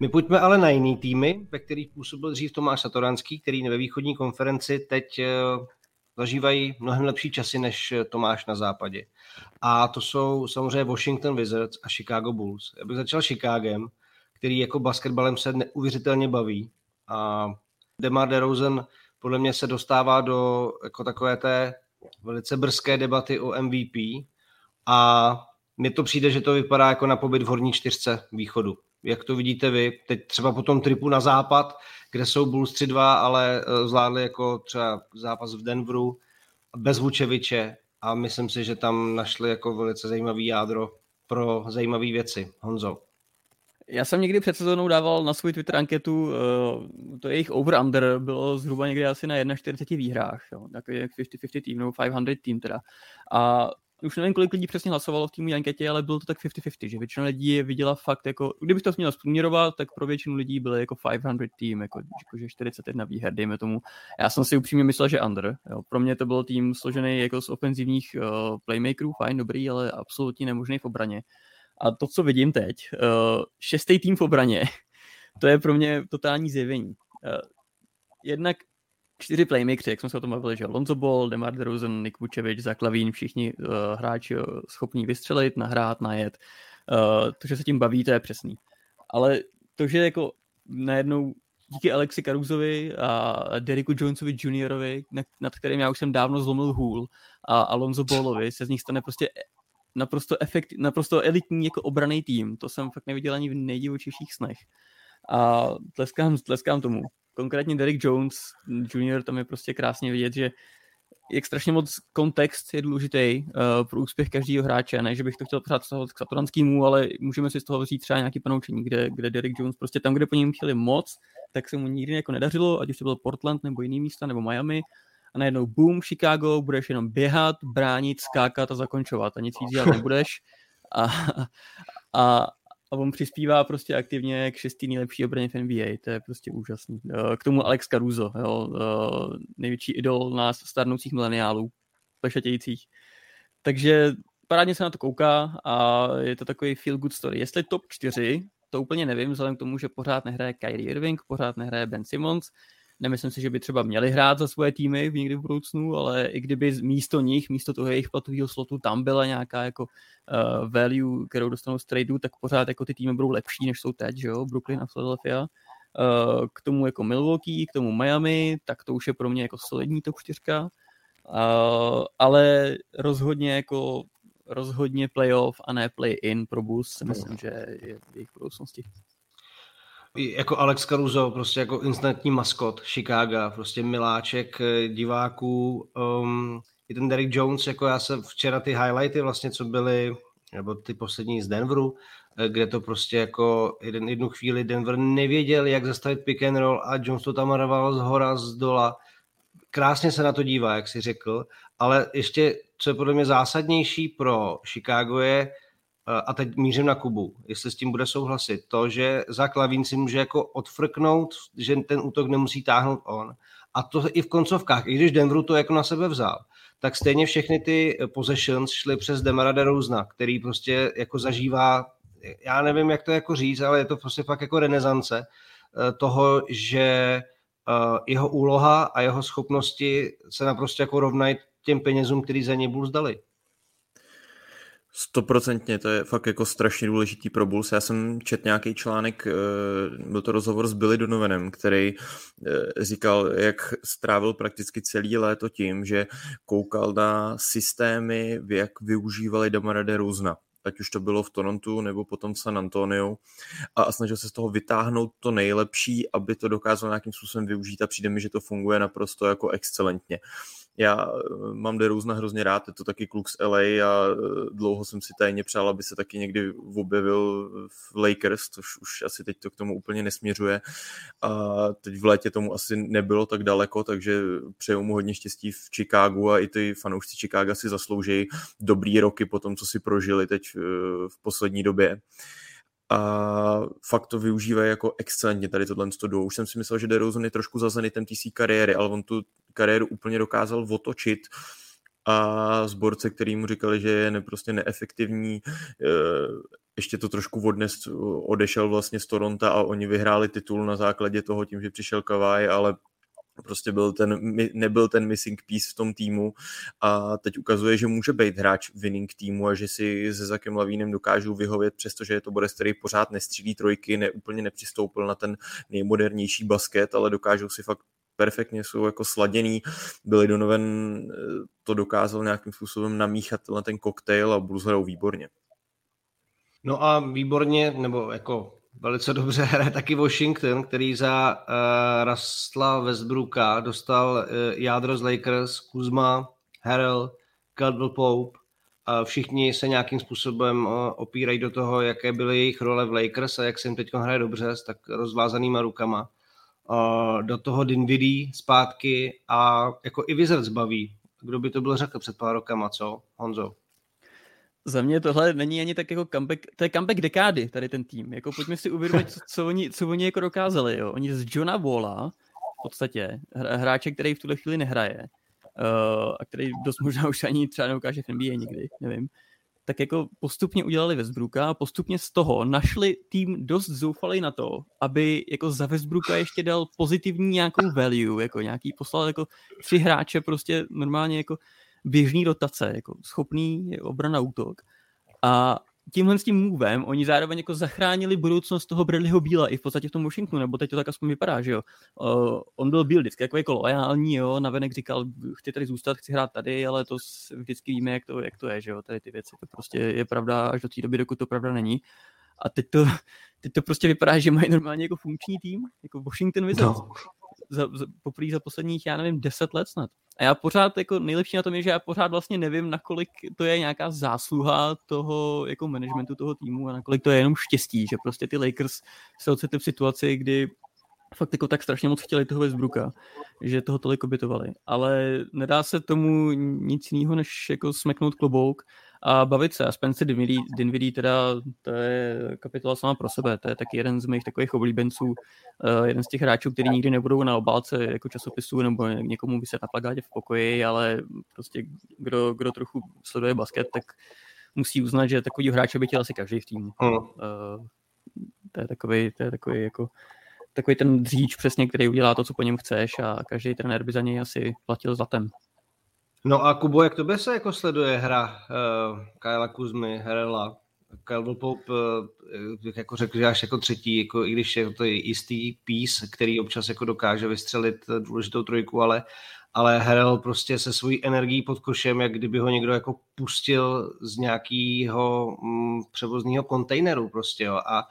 My pojďme ale na jiný týmy, ve kterých působil dřív Tomáš Satoranský, který ve východní konferenci teď eh, zažívají mnohem lepší časy než Tomáš na západě. A to jsou samozřejmě Washington Wizards a Chicago Bulls. Já bych začal Chicagem, který jako basketbalem se neuvěřitelně baví. A DeMar DeRozan podle mě se dostává do jako takové té velice brzké debaty o MVP a mně to přijde, že to vypadá jako na pobyt v horní čtyřce východu. Jak to vidíte vy? Teď třeba po tom tripu na západ, kde jsou Bulls 3-2, ale eh, zvládli jako třeba zápas v Denveru bez Vučeviče a myslím si, že tam našli jako velice zajímavý jádro pro zajímavé věci. Honzo. Já jsem někdy před sezónou dával na svůj Twitter anketu, uh, to jejich over-under bylo zhruba někdy asi na 41 výhrách, jo, takový 50-50 tým, nebo 500 tým teda. A už nevím, kolik lidí přesně hlasovalo v týmu anketě, ale bylo to tak 50-50, že většina lidí je viděla fakt jako, kdybych to měl zprůměrovat, tak pro většinu lidí byly jako 500 tým, jako, jako že 41 výher, dejme tomu. Já jsem si upřímně myslel, že under. Jo. Pro mě to byl tým složený jako z ofenzivních uh, playmakerů, fajn, dobrý, ale absolutně nemožný v obraně. A to, co vidím teď, uh, šestý tým v obraně, [laughs] to je pro mě totální zjevení. Uh, jednak čtyři playmakers, jak jsme se o tom bavili, že Lonzo Ball, Demar DeRozan, Nick Vucevic, Zaklavín, všichni uh, hráči uh, schopní vystřelit, nahrát, najet. Uh, to, že se tím baví, to je přesný. Ale to, že jako najednou díky Alexi Carusovi a Derriku Jonesovi Juniorovi, nad kterým já už jsem dávno zlomil hůl, a Alonso Ballovi, se z nich stane prostě naprosto, efekt, naprosto elitní jako obraný tým. To jsem fakt neviděl ani v nejdivočejších snech. A tleskám, tleskám tomu konkrétně Derek Jones Jr. tam je prostě krásně vidět, že jak strašně moc kontext je důležitý uh, pro úspěch každého hráče. Ne, že bych to chtěl stahovat k Satoranskému, ale můžeme si z toho vzít třeba nějaký panoučení, kde, kde Derek Jones prostě tam, kde po něm chtěli moc, tak se mu nikdy jako nedařilo, ať už to byl Portland nebo jiný místa, nebo Miami. A najednou boom, Chicago, budeš jenom běhat, bránit, skákat a zakončovat a nic víc dělat nebudeš. A, a, a on přispívá prostě aktivně k šestý nejlepší obraně v NBA, to je prostě úžasný. Eh, k tomu Alex Caruso, jo, eh, největší idol nás starnoucích mileniálů, plešatějících. Takže parádně se na to kouká a je to takový feel good story. Jestli top 4, to úplně nevím, vzhledem k tomu, že pořád nehraje Kyrie Irving, pořád nehraje Ben Simmons, Nemyslím si, že by třeba měli hrát za svoje týmy v někdy v budoucnu, ale i kdyby místo nich, místo toho jejich platového slotu tam byla nějaká jako uh, value, kterou dostanou z tradu, tak pořád jako ty týmy budou lepší, než jsou teď, že jo, Brooklyn a Philadelphia. k tomu jako Milwaukee, k tomu Miami, tak to už je pro mě jako solidní top 4. ale rozhodně jako rozhodně playoff a ne play-in pro Bulls si myslím, že je v jejich budoucnosti. Jako Alex Caruso, prostě jako instantní maskot Chicago, prostě miláček eh, diváků. Um, i ten Derek Jones, jako já jsem včera ty highlighty vlastně, co byly, nebo ty poslední z Denveru, eh, kde to prostě jako jeden, jednu chvíli Denver nevěděl, jak zastavit pick and roll a Jones to tam rval z hora, z dola. Krásně se na to dívá, jak si řekl, ale ještě, co je podle mě zásadnější pro Chicago je, a teď mířím na Kubu, jestli s tím bude souhlasit, to, že za Klavín si může jako odfrknout, že ten útok nemusí táhnout on. A to i v koncovkách, i když Denveru to jako na sebe vzal, tak stejně všechny ty possessions šly přes Demara de Rouzna, který prostě jako zažívá, já nevím, jak to jako říct, ale je to prostě fakt jako renesance eh, toho, že eh, jeho úloha a jeho schopnosti se naprosto jako rovnají těm penězům, který za ně Bulls dali. Stoprocentně, to je fakt jako strašně důležitý pro Bulls. Já jsem čet nějaký článek, eh, byl to rozhovor s Billy Donovanem, který eh, říkal, jak strávil prakticky celý léto tím, že koukal na systémy, jak využívali Damara de Ruzna ať už to bylo v Torontu nebo potom v San Antonio a snažil se z toho vytáhnout to nejlepší, aby to dokázal nějakým způsobem využít a přijde mi, že to funguje naprosto jako excelentně. Já eh, mám různa hrozně rád, je to taky kluk z LA a eh, dlouho jsem si tajně přál, aby se taky někdy objevil v Lakers, což už asi teď to k tomu úplně nesměřuje. A teď v létě tomu asi nebylo tak daleko, takže přeju mu hodně štěstí v Chicagu a i ty fanoušci Chicaga si zaslouží dobrý roky po tom, co si prožili teď eh, v poslední době a fakt to využívají jako excelentně tady tohle duo. Už jsem si myslel, že DeRozan je trošku za zenitem té kariéry, ale on tu kariéru úplně dokázal otočit a zborce, který mu říkali, že je neprostě neefektivní, eh, ještě to trošku odnes, odešel vlastně z Toronto a oni vyhráli titul na základě toho tím, že přišel Kavaj, ale prostě byl ten, nebyl ten missing piece v tom týmu a teď ukazuje, že může být hráč winning týmu a že si se Zakem Lavínem dokážou vyhovět, přestože je to Boris, který pořád nestřílí trojky, ne, úplně nepřistoupil na ten nejmodernější basket, ale dokážou si fakt perfektně jsou jako sladěný. Billy Donovan eh, to dokázal nějakým způsobem namíchat na ten koktejl a Bulls hrajou výborně. No a výborně, nebo jako velice dobře [laughs] hraje taky Washington, který za uh, Rastla Westbrooka dostal uh, jádro z Lakers, Kuzma, Harrell, Caldwell Pope. A všichni se nějakým způsobem uh, opírají do toho, jaké byly jejich role v Lakers a jak se jim teď hraje dobře s tak rozvázanýma rukama. Uh, do toho Dinwiddie zpátky a jako i Wizards baví. Kdo by to byl řekl před pár rokama, co, Honzo? Za mě tohle není ani tak jako comeback, to je comeback dekády, tady ten tým. Jako pojďme si uvědomit, co, co, oni, co oni jako dokázali. Jo. Oni z Johna Walla, v podstatě, hráče, který v tuhle chvíli nehraje, uh, a který dost možná už ani třeba neukáže v NBA nikdy, nevím, tak jako postupně udělali Westbrooka a postupně z toho našli tým dost zoufalý na to, aby jako za Westbrooka ještě dal pozitivní nějakou value, jako nějaký poslal jako tři hráče prostě normálně jako běžný rotace, jako schopný obrana útok. A tímhle s tím movem oni zároveň jako zachránili budoucnost toho Bradleyho Bíla i v podstatě v tom Washingtonu, nebo teď to tak aspoň vypadá, že jo. Uh, on byl Bíl vždycky jako, jako lojální, jo, navenek říkal, chci tady zůstat, chci hrát tady, ale to vždycky víme, jak to, jak to je, že jo, tady ty věci, to prostě je pravda až do té doby, dokud to pravda není. A teď to, [laughs] teď to prostě vypadá, že mají normálně jako funkční tým, jako Washington Wizards. No. Za, za, poprvé za posledních, já nevím, deset let snad. A já pořád, jako nejlepší na tom je, že já pořád vlastně nevím, nakolik to je nějaká zásluha toho jako managementu toho týmu a nakolik to je jenom štěstí, že prostě ty Lakers se ocitli v situaci, kdy fakt jako tak strašně moc chtěli toho Westbrooka, že toho tolik obětovali. Ale nedá se tomu nic jiného, než jako smeknout klobouk a bavit se. A Spencer Dinwiddie, Dinwiddie teda, to je kapitola sama pro sebe, to je taky jeden z mých takových oblíbenců, uh, jeden z těch hráčů, který nikdy nebudou na obálce jako časopisu nebo někomu by se na plagátě v pokoji, ale prostě kdo, kdo trochu sleduje basket, tak musí uznat, že takový hráče by chtěl asi každý v týmu. Mm. Uh, to je takový, to je takový jako takový ten dříč přesně, který udělá to, co po něm chceš a každý trenér by za něj asi platil zlatem. No a Kubo, jak tobě se jako sleduje hra uh, Kyla Kuzmy, Herela? Caldwell Pope bych jako řekl, že až jako třetí, jako i když je to jistý pís, který občas jako dokáže vystřelit důležitou trojku, ale ale Harrell prostě se svojí energií pod košem, jak kdyby ho někdo jako pustil z nějakého mm, převozního kontejneru prostě, jo. A,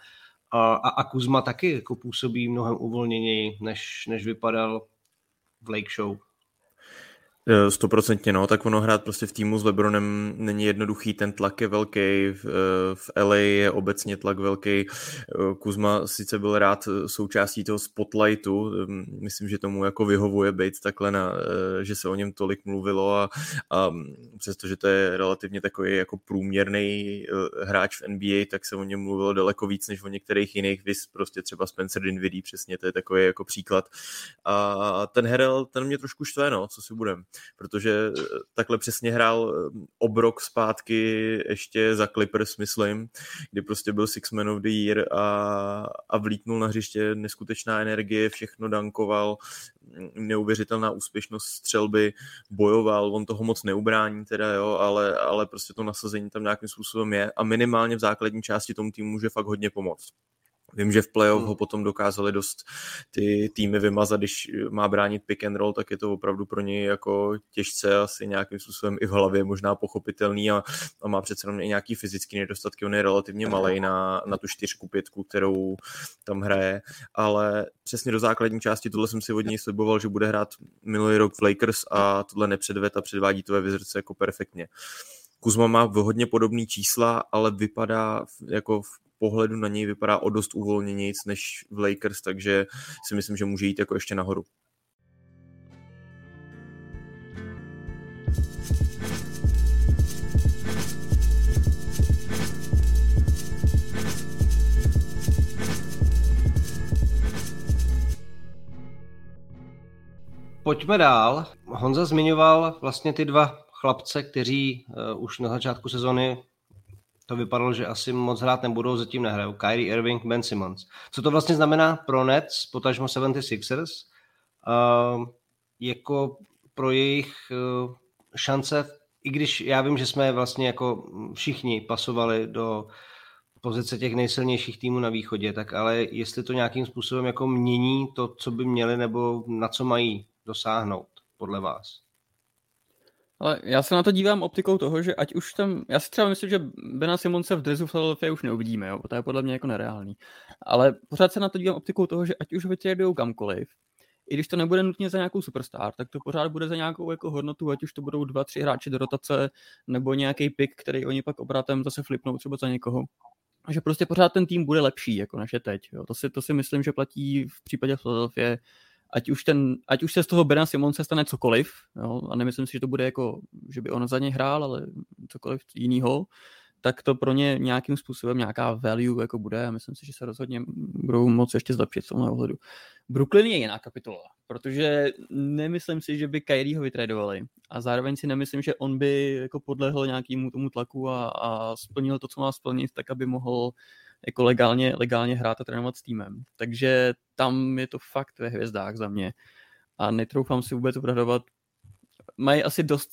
a, a Kuzma taky jako působí mnohem uvolněněji, než, než vypadal v Lake Show. Eh, stoprocentně, no, tak ono hrát prostě v týmu s Lebronem není jednoduchý, ten tlak je velký, v, eh, LA je obecně tlak velký, eh, Kuzma sice byl rád součástí toho spotlightu, myslím, že tomu jako vyhovuje být takhle, na, že se o něm tolik mluvilo a, a přestože to je relativně takový jako průměrný hráč v NBA, tak se o něm mluvilo daleko víc než o některých jiných, vys prostě třeba Spencer Dinwiddie, přesně to je takový jako příklad. A ten Herel, ten mě trošku štve, no, co si budem protože eh, takhle přesně hrál eh, obrok zpátky ještě za Clippers, myslím, kdy prostě byl Six Man of the Year a, a vlítnul na hřiště neskutečná energie, všechno dankoval, mm, neuvěřitelná úspěšnost střelby, bojoval, on toho moc neubrání teda, jo, ale, ale prostě to nasazení tam nějakým způsobem je a minimálně v základní části tomu týmu může fakt hodně pomoct. Vím, že v playoff hmm. ho potom dokázali dost ty týmy vymazat, když má bránit pick and roll, tak je to opravdu pro něj jako těžce asi nějakým způsobem i v hlavě možná pochopitelný a, a má přece jenom nějaký fyzický nedostatky, on je relativně malý na, na tu čtyřku, pětku, kterou tam hraje, ale přesně do základní části tohle jsem si od něj sliboval, že bude hrát minulý rok v Lakers a tohle nepředved a předvádí to ve Wizards jako perfektně. Kuzma má hodně podobné čísla, ale vypadá jako v pohledu na něj vypadá o dost uvolněnějíc než v Lakers, takže si myslím, že může jít jako ještě nahoru. Pojďme dál. Honza zmiňoval vlastně ty dva chlapce, kteří uh, už na začátku sezony to vypadalo, že asi moc hrát nebudou, zatím nehrajou. Kyrie Irving, Ben Simmons. Co to vlastně znamená pro Nets, potažmo 76ers, uh, jako pro jejich uh, šance, i když já vím, že jsme vlastně jako všichni pasovali do pozice těch nejsilnějších týmů na východě, tak ale jestli to nějakým způsobem jako mění to, co by měli, nebo na co mají dosáhnout, podle vás? Ale já se na to dívám optikou toho, že ať už tam, já si třeba myslím, že Bena Simonce v dresu Philadelphia už neuvidíme, jo, to je podle mě jako nereálný. Ale pořád se na to dívám optikou toho, že ať už vytradujou kamkoliv, i když to nebude nutně za nějakou superstar, tak to pořád bude za nějakou jako hodnotu, ať už to budou dva, tři hráči do rotace, nebo nějaký pick, který oni pak obratem zase flipnou třeba za někoho. Že prostě pořád ten tým bude lepší, jako naše teď. Jo. To, si, to si myslím, že platí v případě Philadelphia ať už, ten, ať už se z toho Bena Simonce stane cokoliv, jo, a nemyslím si, že to bude jako, že by on za ně hrál, ale cokoliv jiného, tak to pro ně nějakým způsobem nějaká value jako bude a myslím si, že se rozhodně budou moc ještě zlepšit v tomhle ohledu. Brooklyn je jiná kapitola, protože nemyslím si, že by Kyrie ho vytradovali a zároveň si nemyslím, že on by jako podlehl nějakému tomu tlaku a, a splnil to, co má splnit, tak aby mohl jako legálně, legálně hrát a trénovat s týmem. Takže tam je to fakt ve hvězdách za mě. A netroufám si vůbec odhadovat, mají asi dost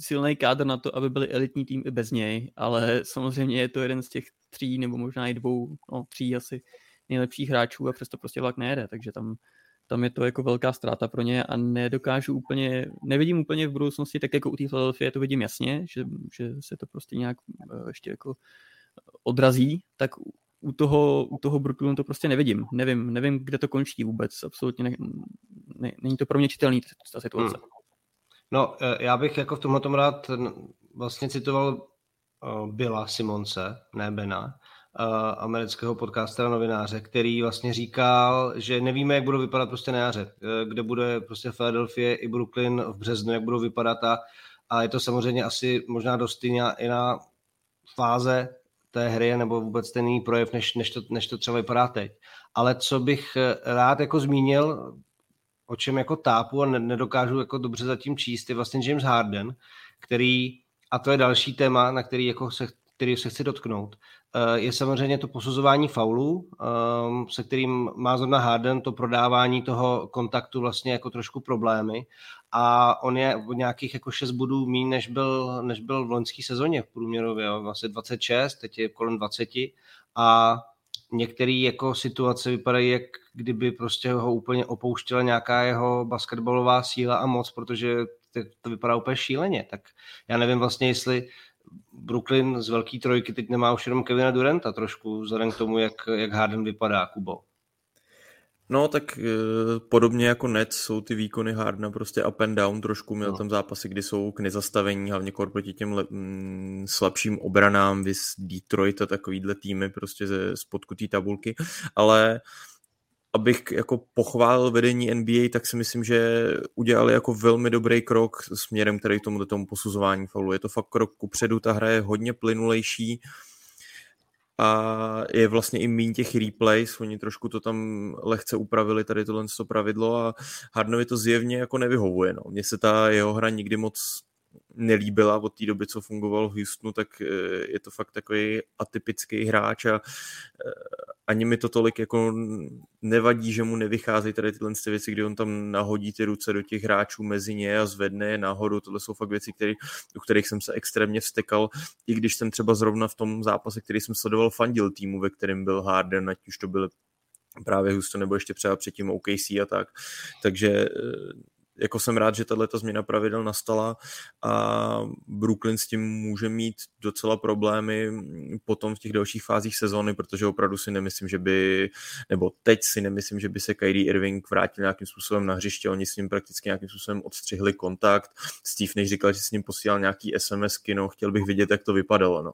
silný kádr na to, aby byli elitní tým i bez něj, ale samozřejmě je to jeden z těch tří nebo možná i dvou, no tří asi nejlepších hráčů a přesto prostě vlak nejede, takže tam, tam je to jako velká ztráta pro ně a nedokážu úplně, nevidím úplně v budoucnosti, tak jako u té Philadelphia to vidím jasně, že, že se to prostě nějak eh, ještě jako odrazí, tak u toho, u toho Brooklynu to prostě nevidím. Nevím, nevím, kde to končí vůbec. Absolutně ne, ne, není to pro mě čitelný ta situace. Hmm. No, e, já bych jako v tomhle tom rád vlastně citoval uh, Billa Simonce, ne Bena, uh, amerického podcastera novináře, který vlastně říkal, že nevíme, jak budou vypadat prostě na jaře, kde bude prostě Philadelphia i Brooklyn v březnu, jak budou vypadat a, a je to samozřejmě asi možná dost i na fáze té hry nebo vůbec ten jiný projev, než, než, to, než to třeba vypadá teď. Ale co bych eh, rád jako zmínil, o čem jako tápu a nedokážu jako dobře zatím číst, je vlastně James Harden, který, a to je další téma, na který, jako se, který se chci dotknout, eh, je samozřejmě to posuzování faulů, ehm, se kterým má zrovna Harden to prodávání toho kontaktu vlastně jako trošku problémy a on je o nějakých jako 6 bodů méně, než byl, než byl v loňské sezóně v průměrově, jo, vlastně 26, teď je kolem 20 a některé jako situace vypadají, jak kdyby prostě ho úplně opouštěla nějaká jeho basketbalová síla a moc, protože to, to vypadá úplně šíleně. Tak já nevím vlastně, jestli Brooklyn z velké trojky teď nemá už jenom Kevina Duranta trošku, vzhledem k tomu, jak, jak Harden vypadá, Kubo. No, tak e, podobně jako Nets jsou ty výkony Hardna prostě up and down trošku. Měl no. tam zápasy, kdy jsou k nezastavení, hlavně proti těm le, m, mm, slabším obranám, vys Detroit a takovýhle týmy prostě ze spodku té tabulky, ale abych jako pochválil vedení NBA, tak si myslím, že udělali jako velmi dobrý krok směrem který k tomu, tomu posuzování faulu. Je to fakt krok kupředu, ta hra je hodně plynulejší, a je vlastně i méně těch replays, oni trošku to tam lehce upravili, tady tohle to pravidlo a Hardnovi to zjevně jako nevyhovuje. No. Mně se ta jeho hra nikdy moc nelíbila od té doby, co fungoval v Houstonu, tak eh, je to fakt takový atypický hráč a eh, ani mi to tolik jako nevadí, že mu nevycházejí tady tyhle věci, kdy on tam nahodí ty ruce do těch hráčů mezi ně a zvedne je nahoru. Tohle jsou fakt věci, který, u kterých jsem se extrémně vstekal, i když jsem třeba zrovna v tom zápase, který jsem sledoval, fandil týmu, ve kterém byl Harden, ať už to byl právě Houston nebo ještě třeba předtím OKC a tak. Takže eh, jako jsem rád, že tato změna pravidel nastala a Brooklyn s tím může mít docela problémy potom v těch dalších fázích sezóny, protože opravdu si nemyslím, že by, nebo teď si nemyslím, že by se Kyrie Irving vrátil nějakým způsobem na hřiště, oni s ním prakticky nějakým způsobem odstřihli kontakt. Steve než říkal, že s ním posílal nějaký SMSky, no chtěl bych vidět, jak to vypadalo, no.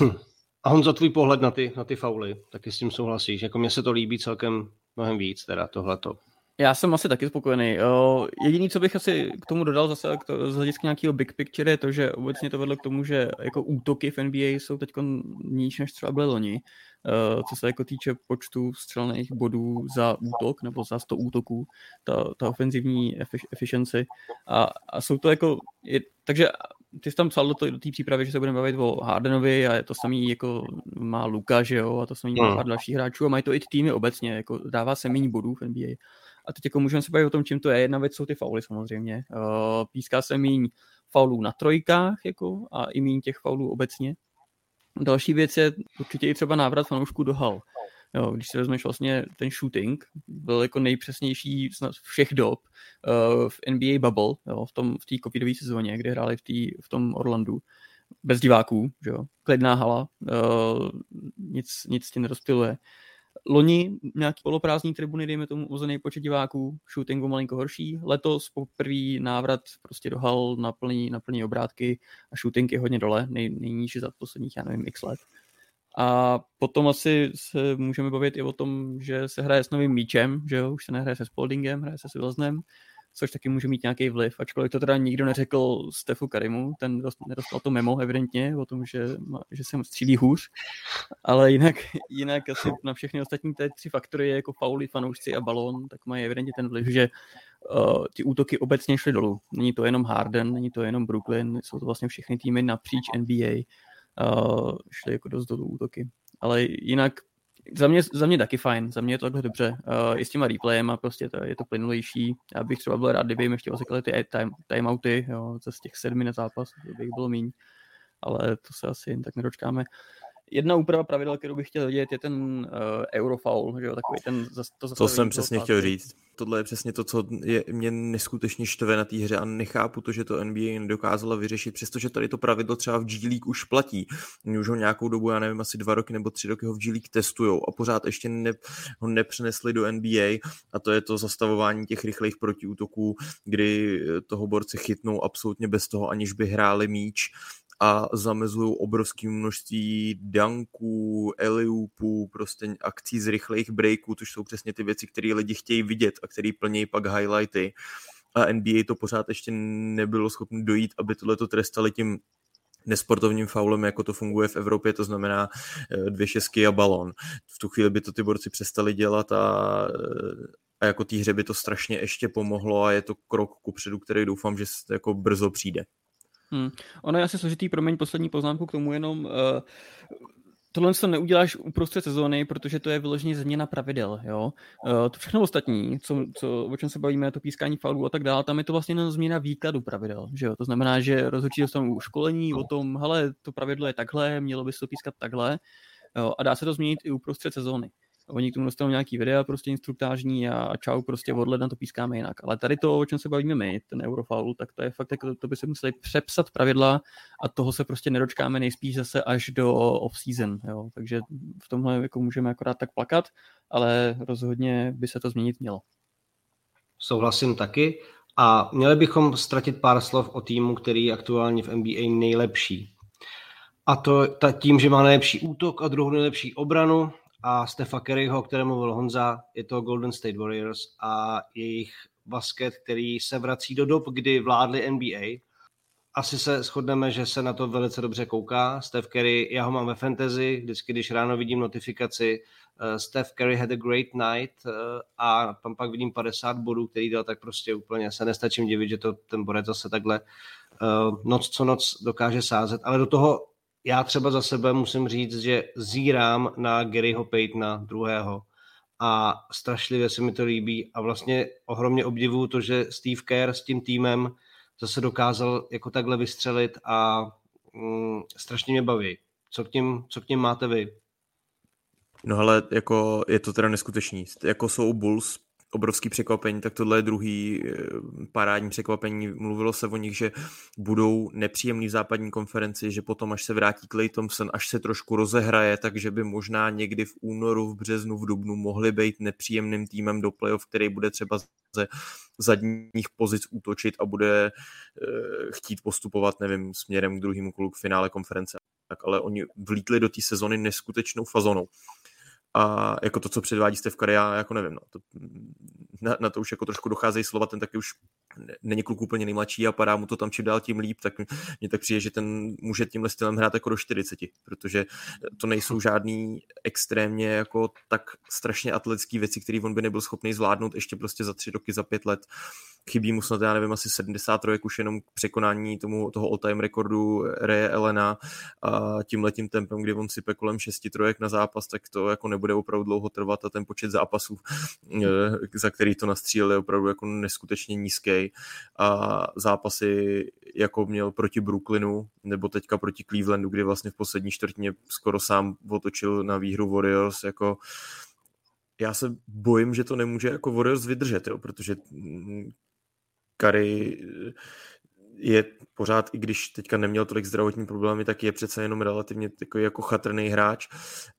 Hm. A za tvůj pohled na ty, na ty fauly, taky s tím souhlasíš? Jako mně se to líbí celkem mnohem víc, teda tohleto. Já jsem asi taky spokojený. Jediný, co bych asi k tomu dodal zase z hlediska nějakého big picture je to, že obecně to vedlo k tomu, že jako útoky v NBA jsou teď níž než třeba byly loni. Co se jako týče počtu střelných bodů za útok nebo za 100 útoků, ta, ta ofenzivní efficiency. A, a jsou to jako, je, takže ty jsi tam psal do, do té přípravy, že se budeme bavit o Hardenovi a je to samý jako má Luka, že jo, a to samý má hmm. pár dalších hráčů a mají to i týmy obecně, jako dává se méně bodů v NBA. A teď jako můžeme se bavit o tom, čím to je. Jedna věc jsou ty fauly samozřejmě. Uh, píská se míň faulů na trojkách jako, a i míň těch faulů obecně. Další věc je určitě i třeba návrat fanoušků do hal. Jo, když si vezmeš vlastně ten shooting, byl jako nejpřesnější z všech dob uh, v NBA Bubble, jo, v tom v té covidové sezóně, kde hráli v, tý, v tom Orlandu, bez diváků, že jo, klidná hala, uh, nic, nic ti nerozptiluje. Loni nějaký poloprázdní tribuny, dejme tomu uzený počet diváků, shootingu malinko horší. Letos poprvé návrat prostě do hal na plný, na plný obrátky a shooting je hodně dole, nej, nejnížší za posledních, já nevím, x let. A potom asi se můžeme bavit i o tom, že se hraje s novým míčem, že jo, už se nehraje se Spaldingem, hraje se s Wilsonem což taky může mít nějaký vliv, ačkoliv to teda nikdo neřekl Stefu Karimu, ten dost, nedostal to memo evidentně o tom, že, že se střílí hůř, ale jinak, jinak asi na všechny ostatní ty tři faktory, jako Pauli, fanoušci a balón, tak mají evidentně ten vliv, že uh, ty útoky obecně šly dolů. Není to jenom Harden, není to jenom Brooklyn, jsou to vlastně všechny týmy napříč NBA, uh, šly jako dost dolů útoky. Ale jinak za mě, za mě taky fajn, za mě je to takhle dobře. Uh, I s těma replayem a prostě to, je to plynulejší. Já bych třeba byl rád, kdyby jim ještě osekali ty time, timeouty, jo, z těch sedmi na zápas, kdyby bylo míň. Ale to se asi jen tak nedočkáme jedna úprava pravidel, kterou bych chtěl vidět, je ten uh, Eurofoul, že jo, takový ten to, to jsem přesně chtěl říct. Tohle je přesně to, co je, mě neskutečně štve na té hře a nechápu to, že to NBA nedokázala vyřešit, přestože tady to pravidlo třeba v G League už platí. Oni už ho nějakou dobu, já nevím, asi dva roky nebo tři roky ho v G League testujou a pořád ještě ne, ho nepřenesli do NBA a to je to zastavování těch rychlých protiútoků, kdy toho borce chytnou absolutně bez toho, aniž by hráli míč a zamezují obrovské množství dunků, eliupů, prostě akcí z rychlých breaků, což jsou přesně ty věci, které lidi chtějí vidět a které plnějí pak highlighty. A NBA to pořád ještě nebylo schopné dojít, aby tohle to trestali tím nesportovním faulem, jako to funguje v Evropě, to znamená eh, dvě šestky a balon. V tu chvíli by to ty borci přestali dělat a, eh, a jako té hře by to strašně ještě pomohlo a je to krok kupředu, který doufám, že jako brzo přijde. Hmm. Ono je asi složitý, promiň poslední poznámku k tomu jenom. Uh, tohle to neuděláš uprostřed sezóny, protože to je vyloženě změna pravidel. Jo? Uh, to všechno ostatní, co, co, o čem se bavíme, to pískání faulů a tak dále, tam je to vlastně jenom změna výkladu pravidel. Že jo? To znamená, že rozhodčí dostanou školení o tom, hele, to pravidlo je takhle, mělo by se to pískat takhle jo? a dá se to změnit i uprostřed sezóny oni k tomu dostanou nějaký videa prostě instruktážní a čau, prostě od ledna to pískáme jinak. Ale tady to, o čem se bavíme my, ten Eurofoul, tak to je fakt, jako to by se museli přepsat pravidla a toho se prostě nedočkáme nejspíš zase až do off-season, jo. Takže v tomhle jako můžeme akorát tak plakat, ale rozhodně by se to změnit mělo. Souhlasím taky. A měli bychom ztratit pár slov o týmu, který je aktuálně v NBA nejlepší. A to tím, že má nejlepší útok a druhou nejlepší obranu, a Stefa Kerryho, o kterém mluvil Honza, je to Golden State Warriors a jejich basket, který se vrací do dob, kdy vládli NBA. Asi se shodneme, že se na to velice dobře kouká. Steph Curry, já ho mám ve fantasy, vždycky, když ráno vidím notifikaci, uh, Steph Curry had a great night uh, a tam pak vidím 50 bodů, který dal, tak prostě úplně se nestačím divit, že to ten borec zase takhle uh, noc co noc dokáže sázet, ale do toho já třeba za sebe musím říct, že zírám na Garyho Paytona druhého a strašlivě se mi to líbí a vlastně ohromně obdivuju to, že Steve Kerr s tím týmem zase dokázal jako takhle vystřelit a mm, strašně mě baví. Co k, tím, co k tím máte vy? No ale jako je to teda neskutečný. Jako jsou Bulls obrovský překvapení, tak tohle je druhý eh, parádní překvapení. Mluvilo se o nich, že budou nepříjemný v západní konferenci, že potom, až se vrátí Clay Thompson, až se trošku rozehraje, takže by možná někdy v únoru, v březnu, v dubnu mohli být nepříjemným týmem do playoff, který bude třeba ze zadních pozic útočit a bude e, chtít postupovat, nevím, směrem k druhému kolu k finále konference. Tak, ale oni vlítli do té sezony neskutečnou fazonou a jako to, co předvádí Steve Curry, já jako nevím, no, to, na, na, to už jako trošku docházejí slova, ten taky už není kluk úplně nejmladší a padá mu to tam čím dál tím líp, tak mně tak přijde, že ten může tímhle stylem hrát jako do 40, protože to nejsou žádný extrémně jako tak strašně atletický věci, které on by nebyl schopný zvládnout ještě prostě za tři roky, za pět let. Chybí mu snad, já nevím, asi 73 už jenom k překonání tomu, toho all-time rekordu Reje Elena a tím letím tempem, kdy on sype kolem šesti trojek na zápas, tak to jako nebude opravdu dlouho trvat a ten počet zápasů, eh, za který to nastřílel, je opravdu jako neskutečně nízký a zápasy jako měl proti Brooklynu nebo teďka proti Clevelandu, kdy vlastně v poslední čtvrtině skoro sám otočil na výhru Warriors, jako já se bojím, že to nemůže jako Warriors vydržet, jo, protože Kary je pořád, i když teďka neměl tolik zdravotní problémy, tak je přece jenom relativně takový jako chatrný hráč,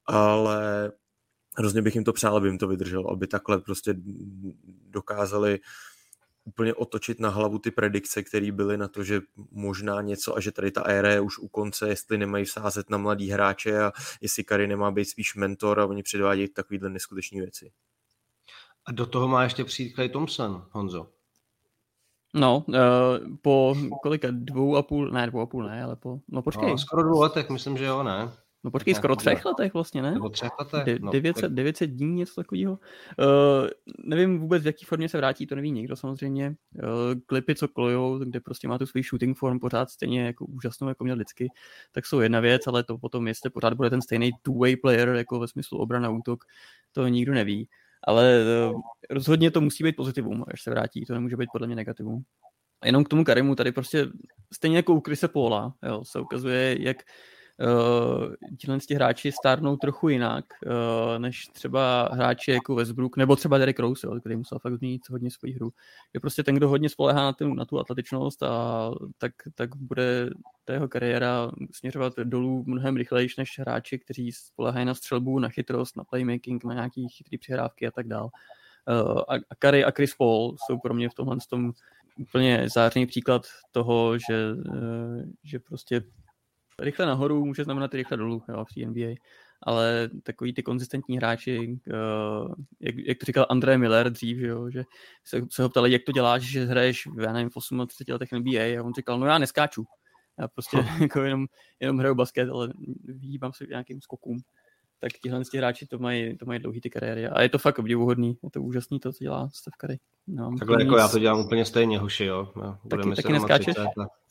ale hrozně bych jim to přál, aby jim to vydrželo, aby takhle prostě dokázali úplně otočit na hlavu ty predikce, které byly na to, že možná něco a že tady ta éra je už u konce, jestli nemají sázet na mladý hráče a jestli Kary nemá být spíš mentor a oni předvádějí takovýhle neskutečné věci. A do toho má ještě přijít Clay Thompson, Honzo. No, uh, po kolika dvou a půl, ne dvou a půl ne, ale po, no počkej. No, skoro dvou letech, myslím, že jo, ne? No počkej, skoro třech letech vlastně, ne? Nebo třech letech. De- 900, no, 900 dní, něco takového. Uh, nevím vůbec, v jaký formě se vrátí, to neví nikdo samozřejmě. Uh, klipy, co kolujou, kde prostě má tu svůj shooting form pořád stejně jako úžasnou, jako měl vždycky, tak jsou jedna věc, ale to potom, jestli pořád bude ten stejný two-way player, jako ve smyslu obrana útok, to nikdo neví. Ale uh, rozhodně to musí být pozitivum, až se vrátí, to nemůže být podle mě negativum. A jenom k tomu Karimu, tady prostě stejně jako u Krise Paula, jo, se ukazuje, jak uh, tihle hráči stárnou trochu jinak, uh, než třeba hráči jako Westbrook, nebo třeba Derek Rose, jo, který musel fakt změnit hodně svoji hru. Je prostě ten, kdo hodně spolehá na, tu, na tu atletičnost a tak, tak bude ta jeho kariéra směřovat dolů mnohem rychleji než hráči, kteří spolehají na střelbu, na chytrost, na playmaking, na nějaký chytrý přihrávky a tak dál. Uh, a, a Curry a Chris Paul jsou pro mě v tomhle tom úplně zářný příklad toho, že, že prostě rychle nahoru může znamenat rychle dolů jo, v NBA. Ale takový ty konzistentní hráči, uh, jak, jak to říkal André Miller dřív, že, jo, že se, se ho ptali, jak to děláš, že hraješ v, já nevím, v 38 letech NBA a on říkal, no já neskáču. Já prostě [laughs] jako jenom, jenom hraju basket, ale vyhýbám se nějakým skokům. Tak tihle ty hráči to mají, to mají dlouhý ty kariéry. A je to fakt obdivuhodný, je to úžasný to, co dělá Steph Curry. No, Takhle jako nic... já to dělám úplně stejně, hoši, jo. No, taky, taky neskáčeš?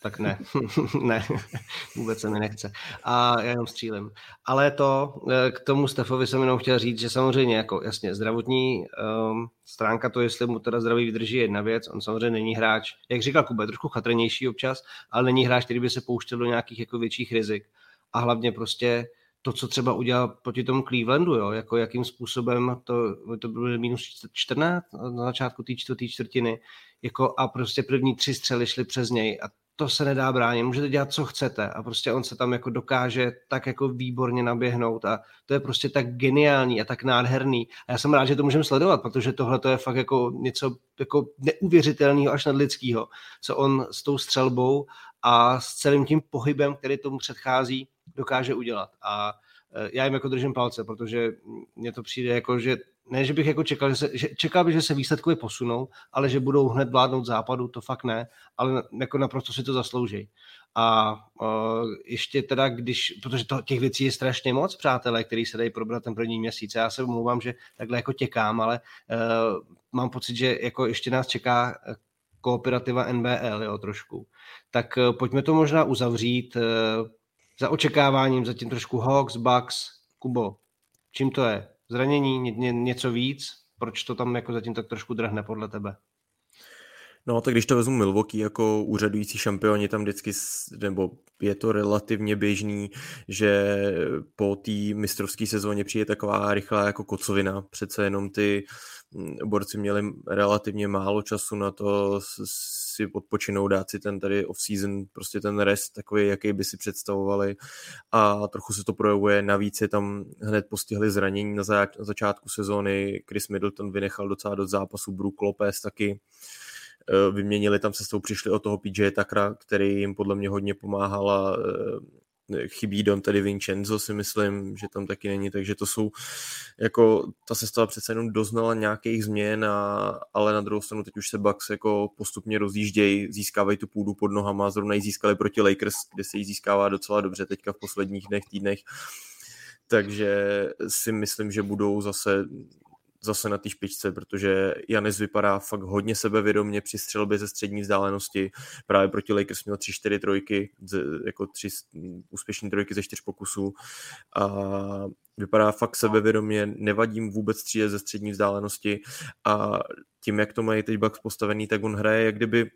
tak ne, [laughs] ne, [laughs] vůbec se mi nechce. A já jenom střílím. Ale to, eh, k tomu Stefovi jsem jenom chtěl říct, že samozřejmě, jako jasně, zdravotní um, stránka to, jestli mu teda zdraví vydrží jedna věc, on samozřejmě není hráč, jak říkal Kuba, trošku chatrnější občas, ale není hráč, který by se pouštěl do nějakých jako větších rizik. A hlavně prostě to, co třeba udělal proti tomu Clevelandu, jo, jako jakým způsobem to, to bylo minus 14 na začátku té čtvrté čtvrtiny, jako a prostě první tři střely šly přes něj a to se nedá bránit, můžete dělat, co chcete a prostě on se tam jako dokáže tak jako výborně naběhnout a to je prostě tak geniální a tak nádherný. A já jsem rád, že to můžeme sledovat, protože tohle to je fakt jako něco jako neuvěřitelného až nadlidského, co on s tou střelbou a s celým tím pohybem, který tomu předchází, dokáže udělat a e, já jim jako držím palce, protože mně to přijde jako, že ne, že bych jako čekal, že se, že, čekal bych, že se výsledkově posunou, ale že budou hned vládnout západu, to fakt ne, ale jako naprosto si to zaslouží. A uh, ještě teda, když, protože to, těch věcí je strašně moc, přátelé, který se dají probrat ten první měsíc. Já se omlouvám, že takhle jako těkám, ale uh, mám pocit, že jako ještě nás čeká kooperativa NBL, jo, trošku. Tak uh, pojďme to možná uzavřít uh, za očekáváním, zatím trošku Hawks, Bucks, Kubo. Čím to je? zranění, ně, ně, něco víc? Proč to tam jako zatím tak trošku drhne podle tebe? No, tak když to vezmu Milwaukee jako úřadující šampioni, tam vždycky, nebo je to relativně běžný, že po té mistrovské sezóně přijde taková rychlá jako kocovina. Přece jenom ty borci měli relativně málo času na to si odpočinou, dát si ten tady off-season, prostě ten rest takový, jaký by si představovali a trochu se to projevuje. Navíc je tam hned postihli zranění na, začátku sezóny, Chris Middleton vynechal docela do zápasu, Brook Lopez taky Eh, vyměnili tam se s tou, přišli o toho PJ Takra, který jim podle mě hodně pomáhal a eh, chybí Don tedy Vincenzo si myslím, že tam taky není, takže to jsou jako ta sestava přece jenom doznala nějakých změn, a, ale na druhou stranu teď už se Bucks jako postupně rozjíždějí, získávají tu půdu pod nohama, zrovna ji získali proti Lakers, kde se jí získává docela dobře teďka v posledních dnech, týdnech, takže si myslím, že budou zase zase na té špičce, protože Janis vypadá fakt hodně sebevědomně při střelbě ze střední vzdálenosti. Právě proti Lakers měl 3-4 trojky, jako tři úspěšné trojky ze čtyř pokusů. A vypadá fakt sebevědomě, nevadím vůbec střílet ze střední vzdálenosti. A tím, jak to mají teď Bucks postavený, tak on hraje jak kdyby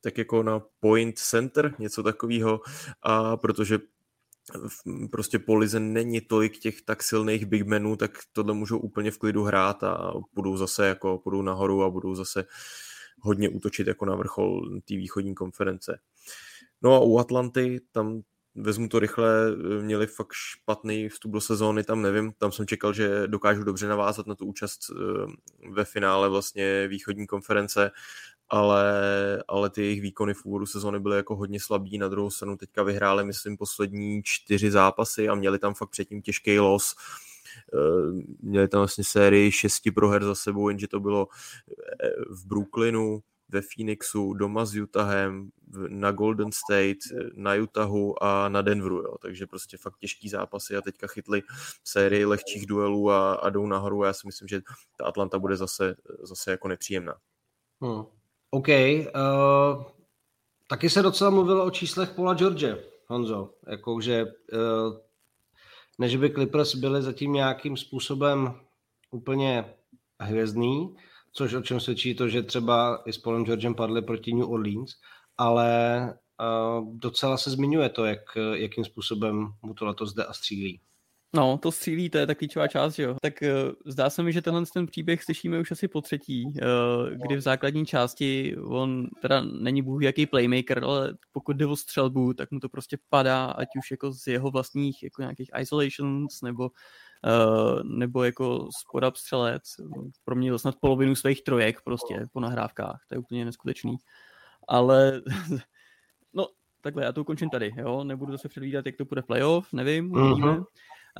tak jako na point center, něco takového, a protože prostě po lize není tolik těch tak silných bigmenů, tak tohle můžou úplně v klidu hrát a budou zase jako, budou nahoru a budou zase hodně útočit jako na vrchol té východní konference. No a u Atlanty, tam vezmu to rychle, měli fakt špatný vstup do sezóny, tam nevím, tam jsem čekal, že dokážu dobře navázat na tu účast eh, ve finále vlastně východní konference ale, ale ty jejich výkony v úvodu sezóny byly jako hodně slabý, na druhou stranu teďka vyhráli, myslím, poslední čtyři zápasy a měli tam fakt předtím těžký los, eh, měli tam vlastně sérii šesti proher za sebou, jenže to bylo eh, v Brooklynu, ve Phoenixu, doma s Utahem, na Golden State, na Utahu a na Denveru, jo. takže prostě fakt těžký zápasy a teďka chytli sérii lehčích duelů a, a jdou nahoru já si myslím, že ta Atlanta bude zase, zase jako nepříjemná. Hmm. OK. Uh, taky se docela mluvilo o číslech Paula George, Honzo. Jakože uh, než by Clippers byli zatím nějakým způsobem úplně hvězdný, což o čem svědčí to, že třeba i s Paulem Georgem padli proti New Orleans, ale uh, docela se zmiňuje to, jak, jakým způsobem mu to letos jde a střílí. No, to střílí, to je ta klíčová část, jo. Tak uh, zdá se mi, že tenhle ten příběh slyšíme už asi po třetí, uh, kdy v základní části on teda není bůh jaký playmaker, ale pokud jde o střelbu, tak mu to prostě padá, ať už jako z jeho vlastních jako nějakých isolations, nebo uh, nebo jako spod střelec. Proměnil snad polovinu svých trojek prostě po nahrávkách, to je úplně neskutečný. Ale [laughs] no, takhle, já to ukončím tady, jo, nebudu zase předvídat, jak to bude playoff, nevím. Uh-huh.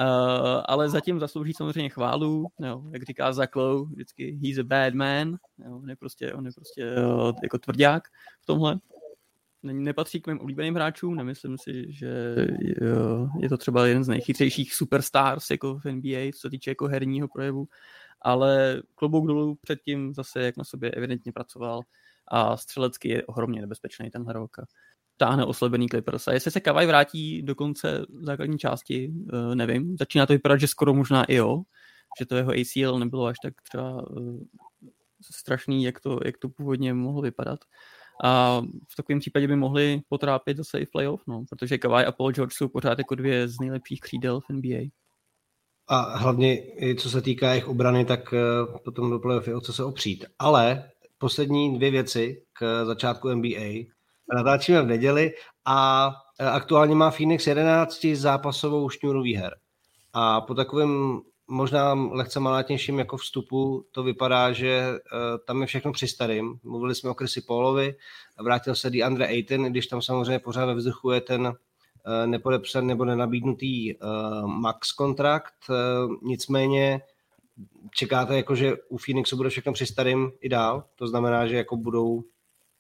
Uh, ale zatím zaslouží samozřejmě chválu, jo, jak říká Zaklou, vždycky he's a bad man, jo, on je prostě, on je prostě uh, jako tvrdák v tomhle. nepatří k mým oblíbeným hráčům, nemyslím si, že je to třeba jeden z nejchytřejších superstars jako v NBA, co se týče jako herního projevu, ale klobouk dolů předtím zase, jak na sobě evidentně pracoval a střelecky je ohromně nebezpečný tenhle rok. Táhne oslabený Clippers. A jestli se Kavaj vrátí do konce základní části, eh, nevím. Začíná to vypadat, že skoro možná i jo, že to jeho ACL nebylo až tak třeba eh, strašný, jak to, jak to původně mohlo vypadat. A v takovém případě by mohli potrápit zase i playoff, no, protože Kawhi a Paul George jsou pořád jako dvě z nejlepších křídel v NBA. A hlavně, co se týká jejich obrany, tak eh, potom do playoff je o co se opřít. Ale poslední dvě věci k začátku NBA. Natáčíme v neděli a eh, aktuálně má Phoenix 11 zápasovou šňůru výher. A po takovém možná lehce malátnějším jako vstupu to vypadá, že uh, tam je všechno při starým. Mluvili jsme o Chrisi Paulovi, vrátil se DeAndre Ayton, když tam samozřejmě pořád ve vzduchu je ten uh, nepodepsaný nebo nenabídnutý max kontrakt. Nicméně čekáte, jako, že u Phoenixu bude všechno při starým i dál? To znamená, že jako budou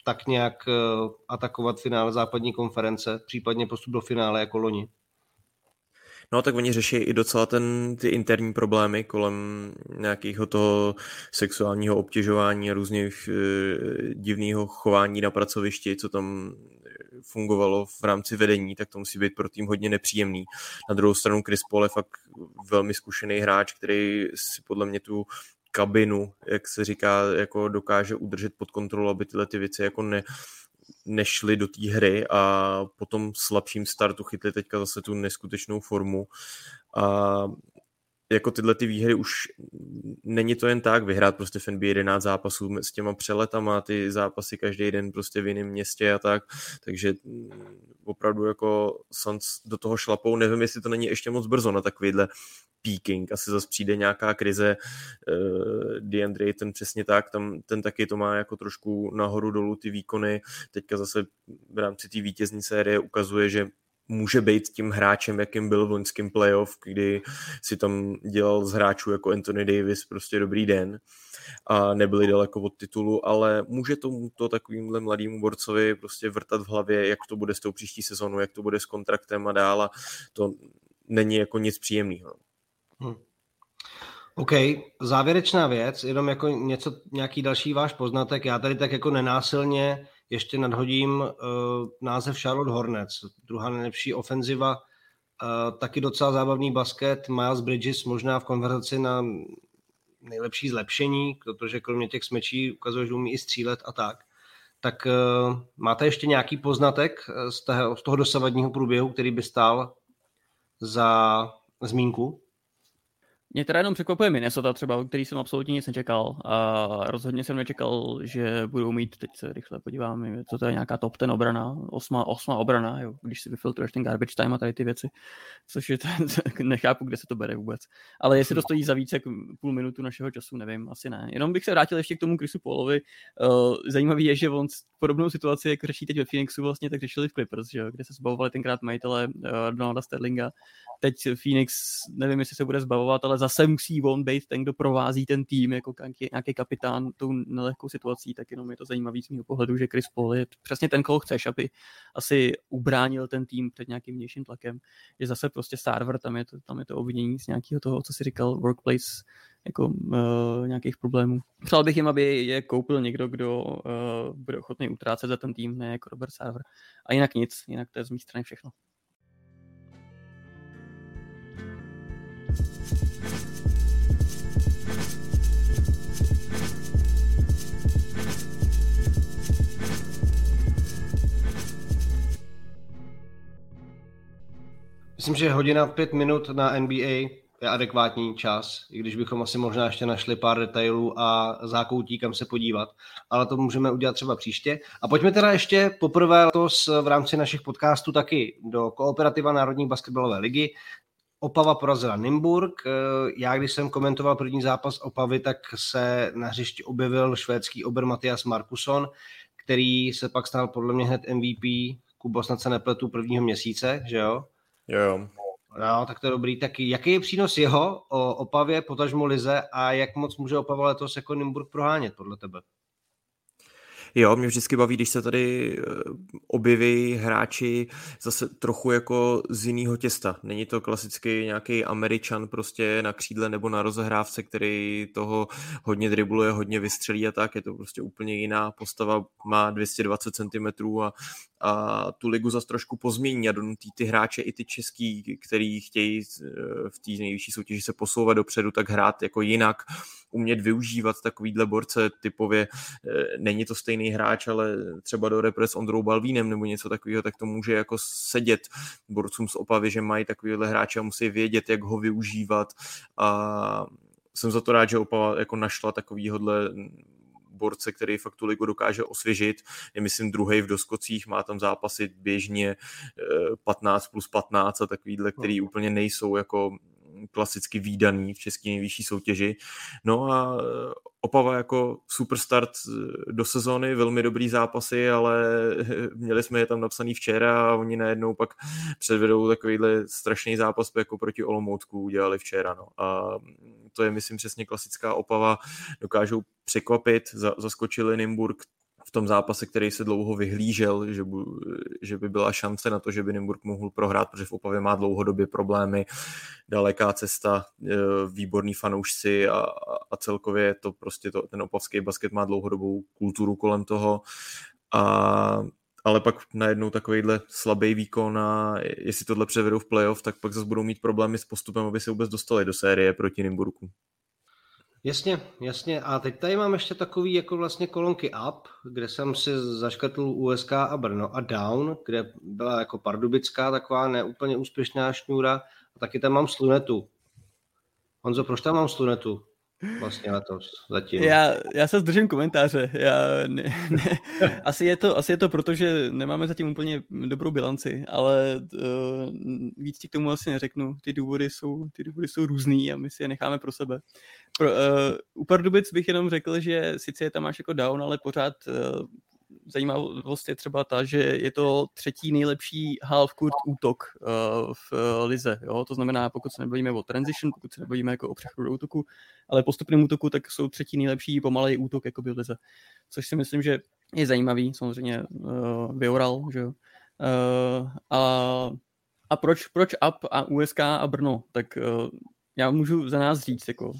tak nějak uh, atakovat finále západní konference, případně postup do finále jako loni? No tak oni řeší i docela ten, ty interní problémy kolem nějakého toho sexuálního obtěžování a různých e, divného chování na pracovišti, co tam fungovalo v rámci vedení, tak to musí být pro tým hodně nepříjemný. Na druhou stranu Chris Paul je fakt velmi zkušený hráč, který si podle mě tu kabinu, jak se říká, jako dokáže udržet pod kontrolou, aby tyhle ty věci jako ne, nešli do té hry a po tom slabším startu chytli teďka zase tu neskutečnou formu. A jako tyhle ty výhry už není to jen tak vyhrát prostě v NBA 11 zápasů s těma přeletama, ty zápasy každý den prostě v jiném městě a tak, takže opravdu jako Suns do toho šlapou, nevím, jestli to není ještě moc brzo na takovýhle peaking, asi zase přijde nějaká krize, uh, DeAndre ten přesně tak, tam ten taky to má jako trošku nahoru dolů ty výkony, teďka zase v rámci té vítězní série ukazuje, že může být tím hráčem, jakým byl v loňském playoff, kdy si tam dělal z hráčů jako Anthony Davis prostě dobrý den a nebyli daleko od titulu, ale může to takovýmhle mladému borcovi prostě vrtat v hlavě, jak to bude s tou příští sezonu, jak to bude s kontraktem a dál a to není jako nic příjemného. Hmm. OK, závěrečná věc, jenom jako něco, nějaký další váš poznatek. Já tady tak jako nenásilně ještě nadhodím uh, název Charlotte Hornets, druhá nejlepší ofenziva, uh, taky docela zábavný basket, Miles Bridges možná v konverzaci na nejlepší zlepšení, protože kromě těch smečí ukazuje, že umí i střílet a tak. Tak uh, máte ještě nějaký poznatek z toho, z toho dosavadního průběhu, který by stál za zmínku? Mě teda jenom překvapuje Minnesota třeba, který jsem absolutně nic nečekal. A rozhodně jsem nečekal, že budou mít, teď se rychle podívám, co to je nějaká top ten obrana, osma, osma obrana, jo, když si vyfiltruješ ten garbage time a tady ty věci, což je ten, [laughs] nechápu, kde se to bere vůbec. Ale jestli to stojí za více jak půl minutu našeho času, nevím, asi ne. Jenom bych se vrátil ještě k tomu Chrisu Paulovi. Uh, zajímavý je, že on podobnou situaci, jak řeší teď ve Phoenixu, vlastně tak řešili v Clippers, že, kde se zbavovali tenkrát majitele Donalda Sterlinga. Teď Phoenix, nevím, jestli se bude zbavovat, ale zase musí on být ten, kdo provází ten tým jako nějaký kapitán tou nelehkou situací, tak jenom je to zajímavý z mého pohledu, že Chris Paul je přesně ten, koho chceš, aby asi ubránil ten tým před nějakým vnějším tlakem. Je zase prostě server, tam je to, tam je to obvinění z nějakého toho, co si říkal, workplace jako uh, nějakých problémů. Přál bych jim, aby je koupil někdo, kdo uh, bude ochotný utrácet za ten tým, ne jako Robert Server. A jinak nic, jinak to je z mé strany všechno. Myslím, že hodina pět minut na NBA je adekvátní čas, i když bychom asi možná ještě našli pár detailů a zákoutí, kam se podívat, ale to můžeme udělat třeba příště. A pojďme teda ještě poprvé letos v rámci našich podcastů taky do Kooperativa Národní basketbalové ligy. Opava porazila Nymburk. Já, když jsem komentoval první zápas Opavy, tak se na hřišti objevil švédský ober Matias Markusson, který se pak stal podle mě hned MVP, Kubo snad se nepletu prvního měsíce, že jo? Jo, jo. No, tak to je dobrý. Tak jaký je přínos jeho o Opavě, potažmo Lize a jak moc může Opava letos jako Nymburk prohánět podle tebe? Jo, mě vždycky baví, když se tady eh, objeví hráči zase trochu jako z jiného těsta. Není to klasicky nějaký američan prostě na křídle nebo na rozehrávce, který toho hodně dribluje, hodně vystřelí a tak. Je to prostě úplně jiná postava, má 220 cm a, a tu ligu zase trošku pozmění a donutí ty hráče i ty český, který chtějí eh, v té nejvyšší soutěži se posouvat dopředu, tak hrát jako jinak, umět využívat takovýhle borce typově. Eh, není to stejný hráč, ale třeba do repre s Ondrou Balvínem nebo něco takového, tak to může jako sedět borcům z Opavy, že mají takovýhle hráče a musí vědět, jak ho využívat a jsem za to rád, že Opava jako našla takovýhodle borce, který fakt tu ligu dokáže osvěžit. Je myslím druhý v doskocích, má tam zápasy běžně 15 eh, plus 15 a takovýhle, který no. úplně nejsou jako klasicky výdaný v české nejvyšší soutěži. No a eh, Opava jako superstart eh, do sezóny, velmi dobrý zápasy, ale měli jsme je tam napsaný včera a oni najednou pak předvedou takovýhle strašný zápas jako proti Olomoucku udělali včera. No. A to je, myslím, přesně klasická Opava. Dokážou překvapit, zaskočili Nymburk, tom zápase, který se dlouho vyhlížel, že, by, že by byla šance na to, že by Nymburk mohl prohrát, protože v Opavě má dlouhodobě problémy, daleká cesta, e, výborní fanoušci a, a celkově to prostě to, ten opavský basket má dlouhodobou kulturu kolem toho a ale pak najednou takovýhle slabý výkon a jestli tohle převedou v playoff, tak pak zase budou mít problémy s postupem, aby se vůbec dostali do série proti Nymburku. Jasně, jasně. A teď tady mám ještě takový jako vlastně kolonky up, kde jsem si zaškatl USK a Brno a down, kde byla jako pardubická taková neúplně úspěšná šňůra a taky tam mám slunetu. Honzo, proč tam mám slunetu? Vlastně letos zatím. Já, já se zdržím komentáře. Já ne, ne, [laughs] asi, je to, asi je to proto, že nemáme zatím úplně dobrou bilanci, ale uh, víc ti k tomu asi neřeknu. Ty důvody jsou, ty důvody jsou různý a my si je necháme pro sebe. Pro, uh, u Pardubic bych jenom řekl, že sice je tam máš jako down, ale pořád uh, zajímavost je třeba ta, že je to třetí nejlepší half-court útok uh, v uh, lize. Jo? To znamená, pokud se nebavíme o transition, pokud se nebavíme jako o přechodu útoku, ale postupným útoku, tak jsou třetí nejlepší pomalej útok jako v lize. Což si myslím, že je zajímavý, samozřejmě uh, Vyoral, že jo. Uh, a, a proč, proč Up a USK a Brno? Tak uh, já můžu za nás říct, jako, uh,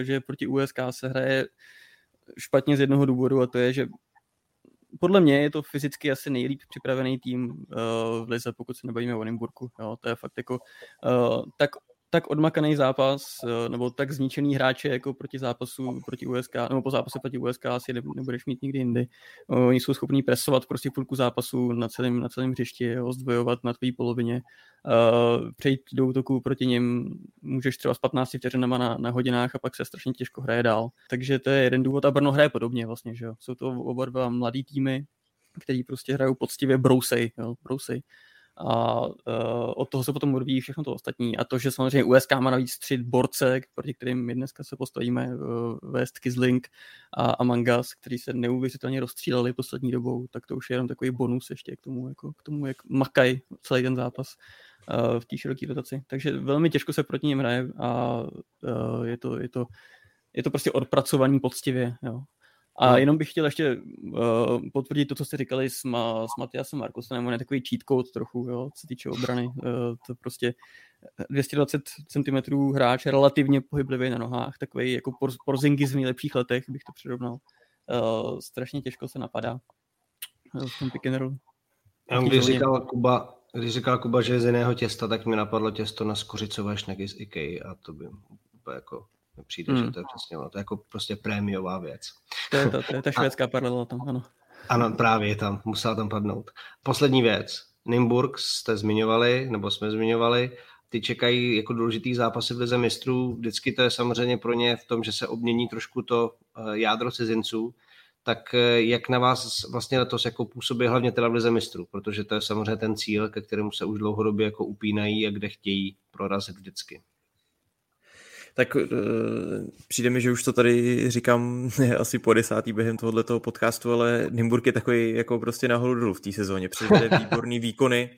že proti USK se hraje špatně z jednoho důvodu a to je, že podle mě je to fyzicky asi nejlíp připravený tým uh, v Lize, pokud se nebavíme o Nymburku. Jo, to je fakt jako uh, tak tak odmakaný zápas, eh, nebo tak zničený hráče jako proti zápasu proti USK, nebo po zápase proti USK asi nebudeš mít nikdy jindy. Oni jsou schopní presovat prostě půlku zápasu na celém, na celém hřišti, jo, zdvojovat na tvojí polovině, uh, přejít do útoku proti ním, můžeš třeba s 15 vteřinama na, na hodinách a pak se strašně těžko hraje dál. Takže to je jeden důvod a Brno hraje podobně vlastně, že jo. Jsou to oba dva mladý týmy, který prostě hrajou poctivě brousej, jo, brousej a uh, od toho se potom odvíjí všechno to ostatní. A to, že samozřejmě USK má navíc tři borce, proti kterým my dneska se postavíme, uh, West, Kizling a, a Mangas, který se neuvěřitelně rozstříleli poslední dobou, tak to už je jenom takový bonus ještě k tomu, jako, k tomu jak makaj celý ten zápas uh, v té široké rotaci. Takže velmi těžko se proti ním hraje a uh, je, to, je, to, je to prostě odpracovaný poctivě. Jo. A no. jenom bych chtěl ještě uh, potvrdit to, co jste říkali s, Ma, s Matiasem Markusem, on je takový cheat code trochu, jo, co se týče obrany. Uh, to prostě 220 cm hráč, relativně pohyblivý na nohách, takový jako por, Porzingis v nejlepších letech, bych to přirovnal. Uh, strašně těžko se napadá v tom pick and roll. Když říkal, Kuba, když říkal Kuba, že je z jiného těsta, tak mi napadlo těsto na skořicové šneky z IKEA a to by úplně jako přijde, hmm. že to je přesně ono. To je jako prostě prémiová věc. To je, to, to je ta [laughs] švédská paralela tam, ano. Ano, právě tam, musela tam padnout. Poslední věc. Nymburk jste zmiňovali, nebo jsme zmiňovali, ty čekají jako důležitý zápasy v lize mistrů. Vždycky to je samozřejmě pro ně v tom, že se obmění trošku to eh, jádro cizinců. Tak eh, jak na vás vlastně letos jako působí hlavně teda v lize mistrů? Protože to je samozřejmě ten cíl, ke kterému se už dlouhodobě jako upínají a kde chtějí prorazit vždycky. Tak uh, přijde mi, že už to tady říkám [laughs] asi po desátý během tohoto podcastu, ale Nymburk je takový jako prostě nahoru dolů v té sezóně. Předvede [laughs] výborný výkony.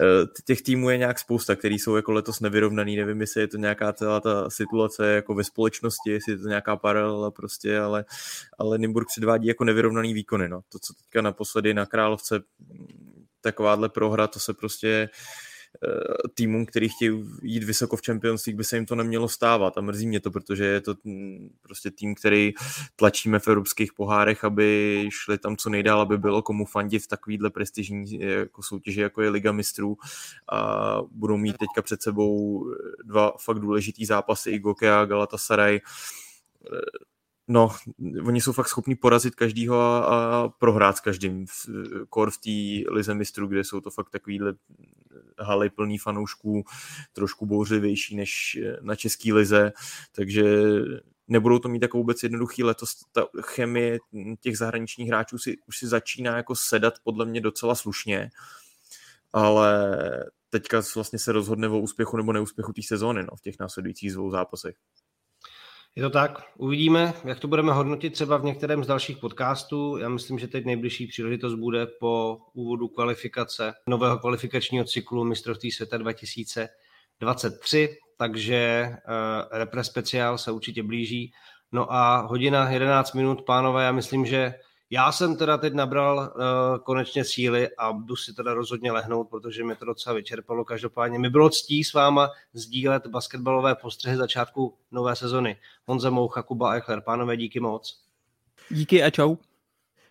Uh, těch týmů je nějak spousta, který jsou jako letos nevyrovnaný. Nevím, jestli je to nějaká celá ta situace jako ve společnosti, jestli je to nějaká paralela prostě, ale, ale Nymburk předvádí jako nevyrovnaný výkony. No. To, co teďka naposledy na Královce takováhle prohra, to se prostě Eh, týmům, který chtějí jít vysoko v Champions League, by se jim to nemělo stávat a mrzí mě to, protože je to mm, prostě tým, který tlačíme v evropských pohárech, aby šli tam co nejdál, aby bylo komu fandit v takovýhle prestižní jako soutěži, jako je Liga mistrů a budou mít teďka před sebou dva fakt důležitý zápasy, i a Galatasaray eh, No, oni jsou fakt schopni porazit každýho a, a prohrát s každým. Kor v té lize mistrů, kde jsou to fakt takovýhle haly plný fanoušků, trošku bouřlivější než na český lize, takže nebudou to mít takovou vůbec jednoduchý letos. Ta chemie těch zahraničních hráčů si, už si začíná jako sedat podle mě docela slušně, ale teďka vlastně se rozhodne o úspěchu nebo neúspěchu té sezóny no, v těch následujících dvou zápasech. Je to tak. Uvidíme, jak to budeme hodnotit třeba v některém z dalších podcastů. Já myslím, že teď nejbližší příležitost bude po úvodu kvalifikace nového kvalifikačního cyklu mistrovství světa 2023, takže uh, Repre speciál se určitě blíží. No a hodina 11 minut, pánové, já myslím, že já jsem teda teď nabral uh, konečně síly a jdu si teda rozhodně lehnout, protože mě to docela vyčerpalo. Každopádně mi bylo ctí s váma sdílet basketbalové postřehy začátku nové sezony. Honza Moucha, Kuba Eichler. Pánové, díky moc. Díky a čau.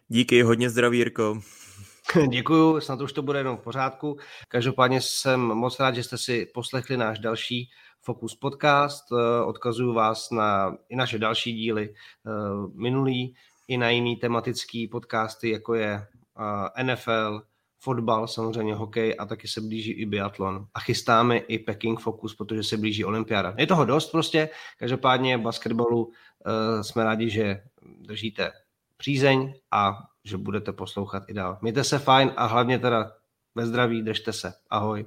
Díky, hodně zdraví, Jirko. [laughs] Děkuju, snad už to bude jenom v pořádku. Každopádně jsem moc rád, že jste si poslechli náš další Focus podcast. Eh, odkazuju vás na i naše další díly eh, minulý, i na jiný tematický podcasty, jako je NFL, fotbal, samozřejmě hokej a taky se blíží i biatlon. A chystáme i Peking Focus, protože se blíží olympiáda. Je toho dost prostě, každopádně basketbalu uh, jsme rádi, že držíte přízeň a že budete poslouchat i dál. Mějte se fajn a hlavně teda ve zdraví, držte se. Ahoj.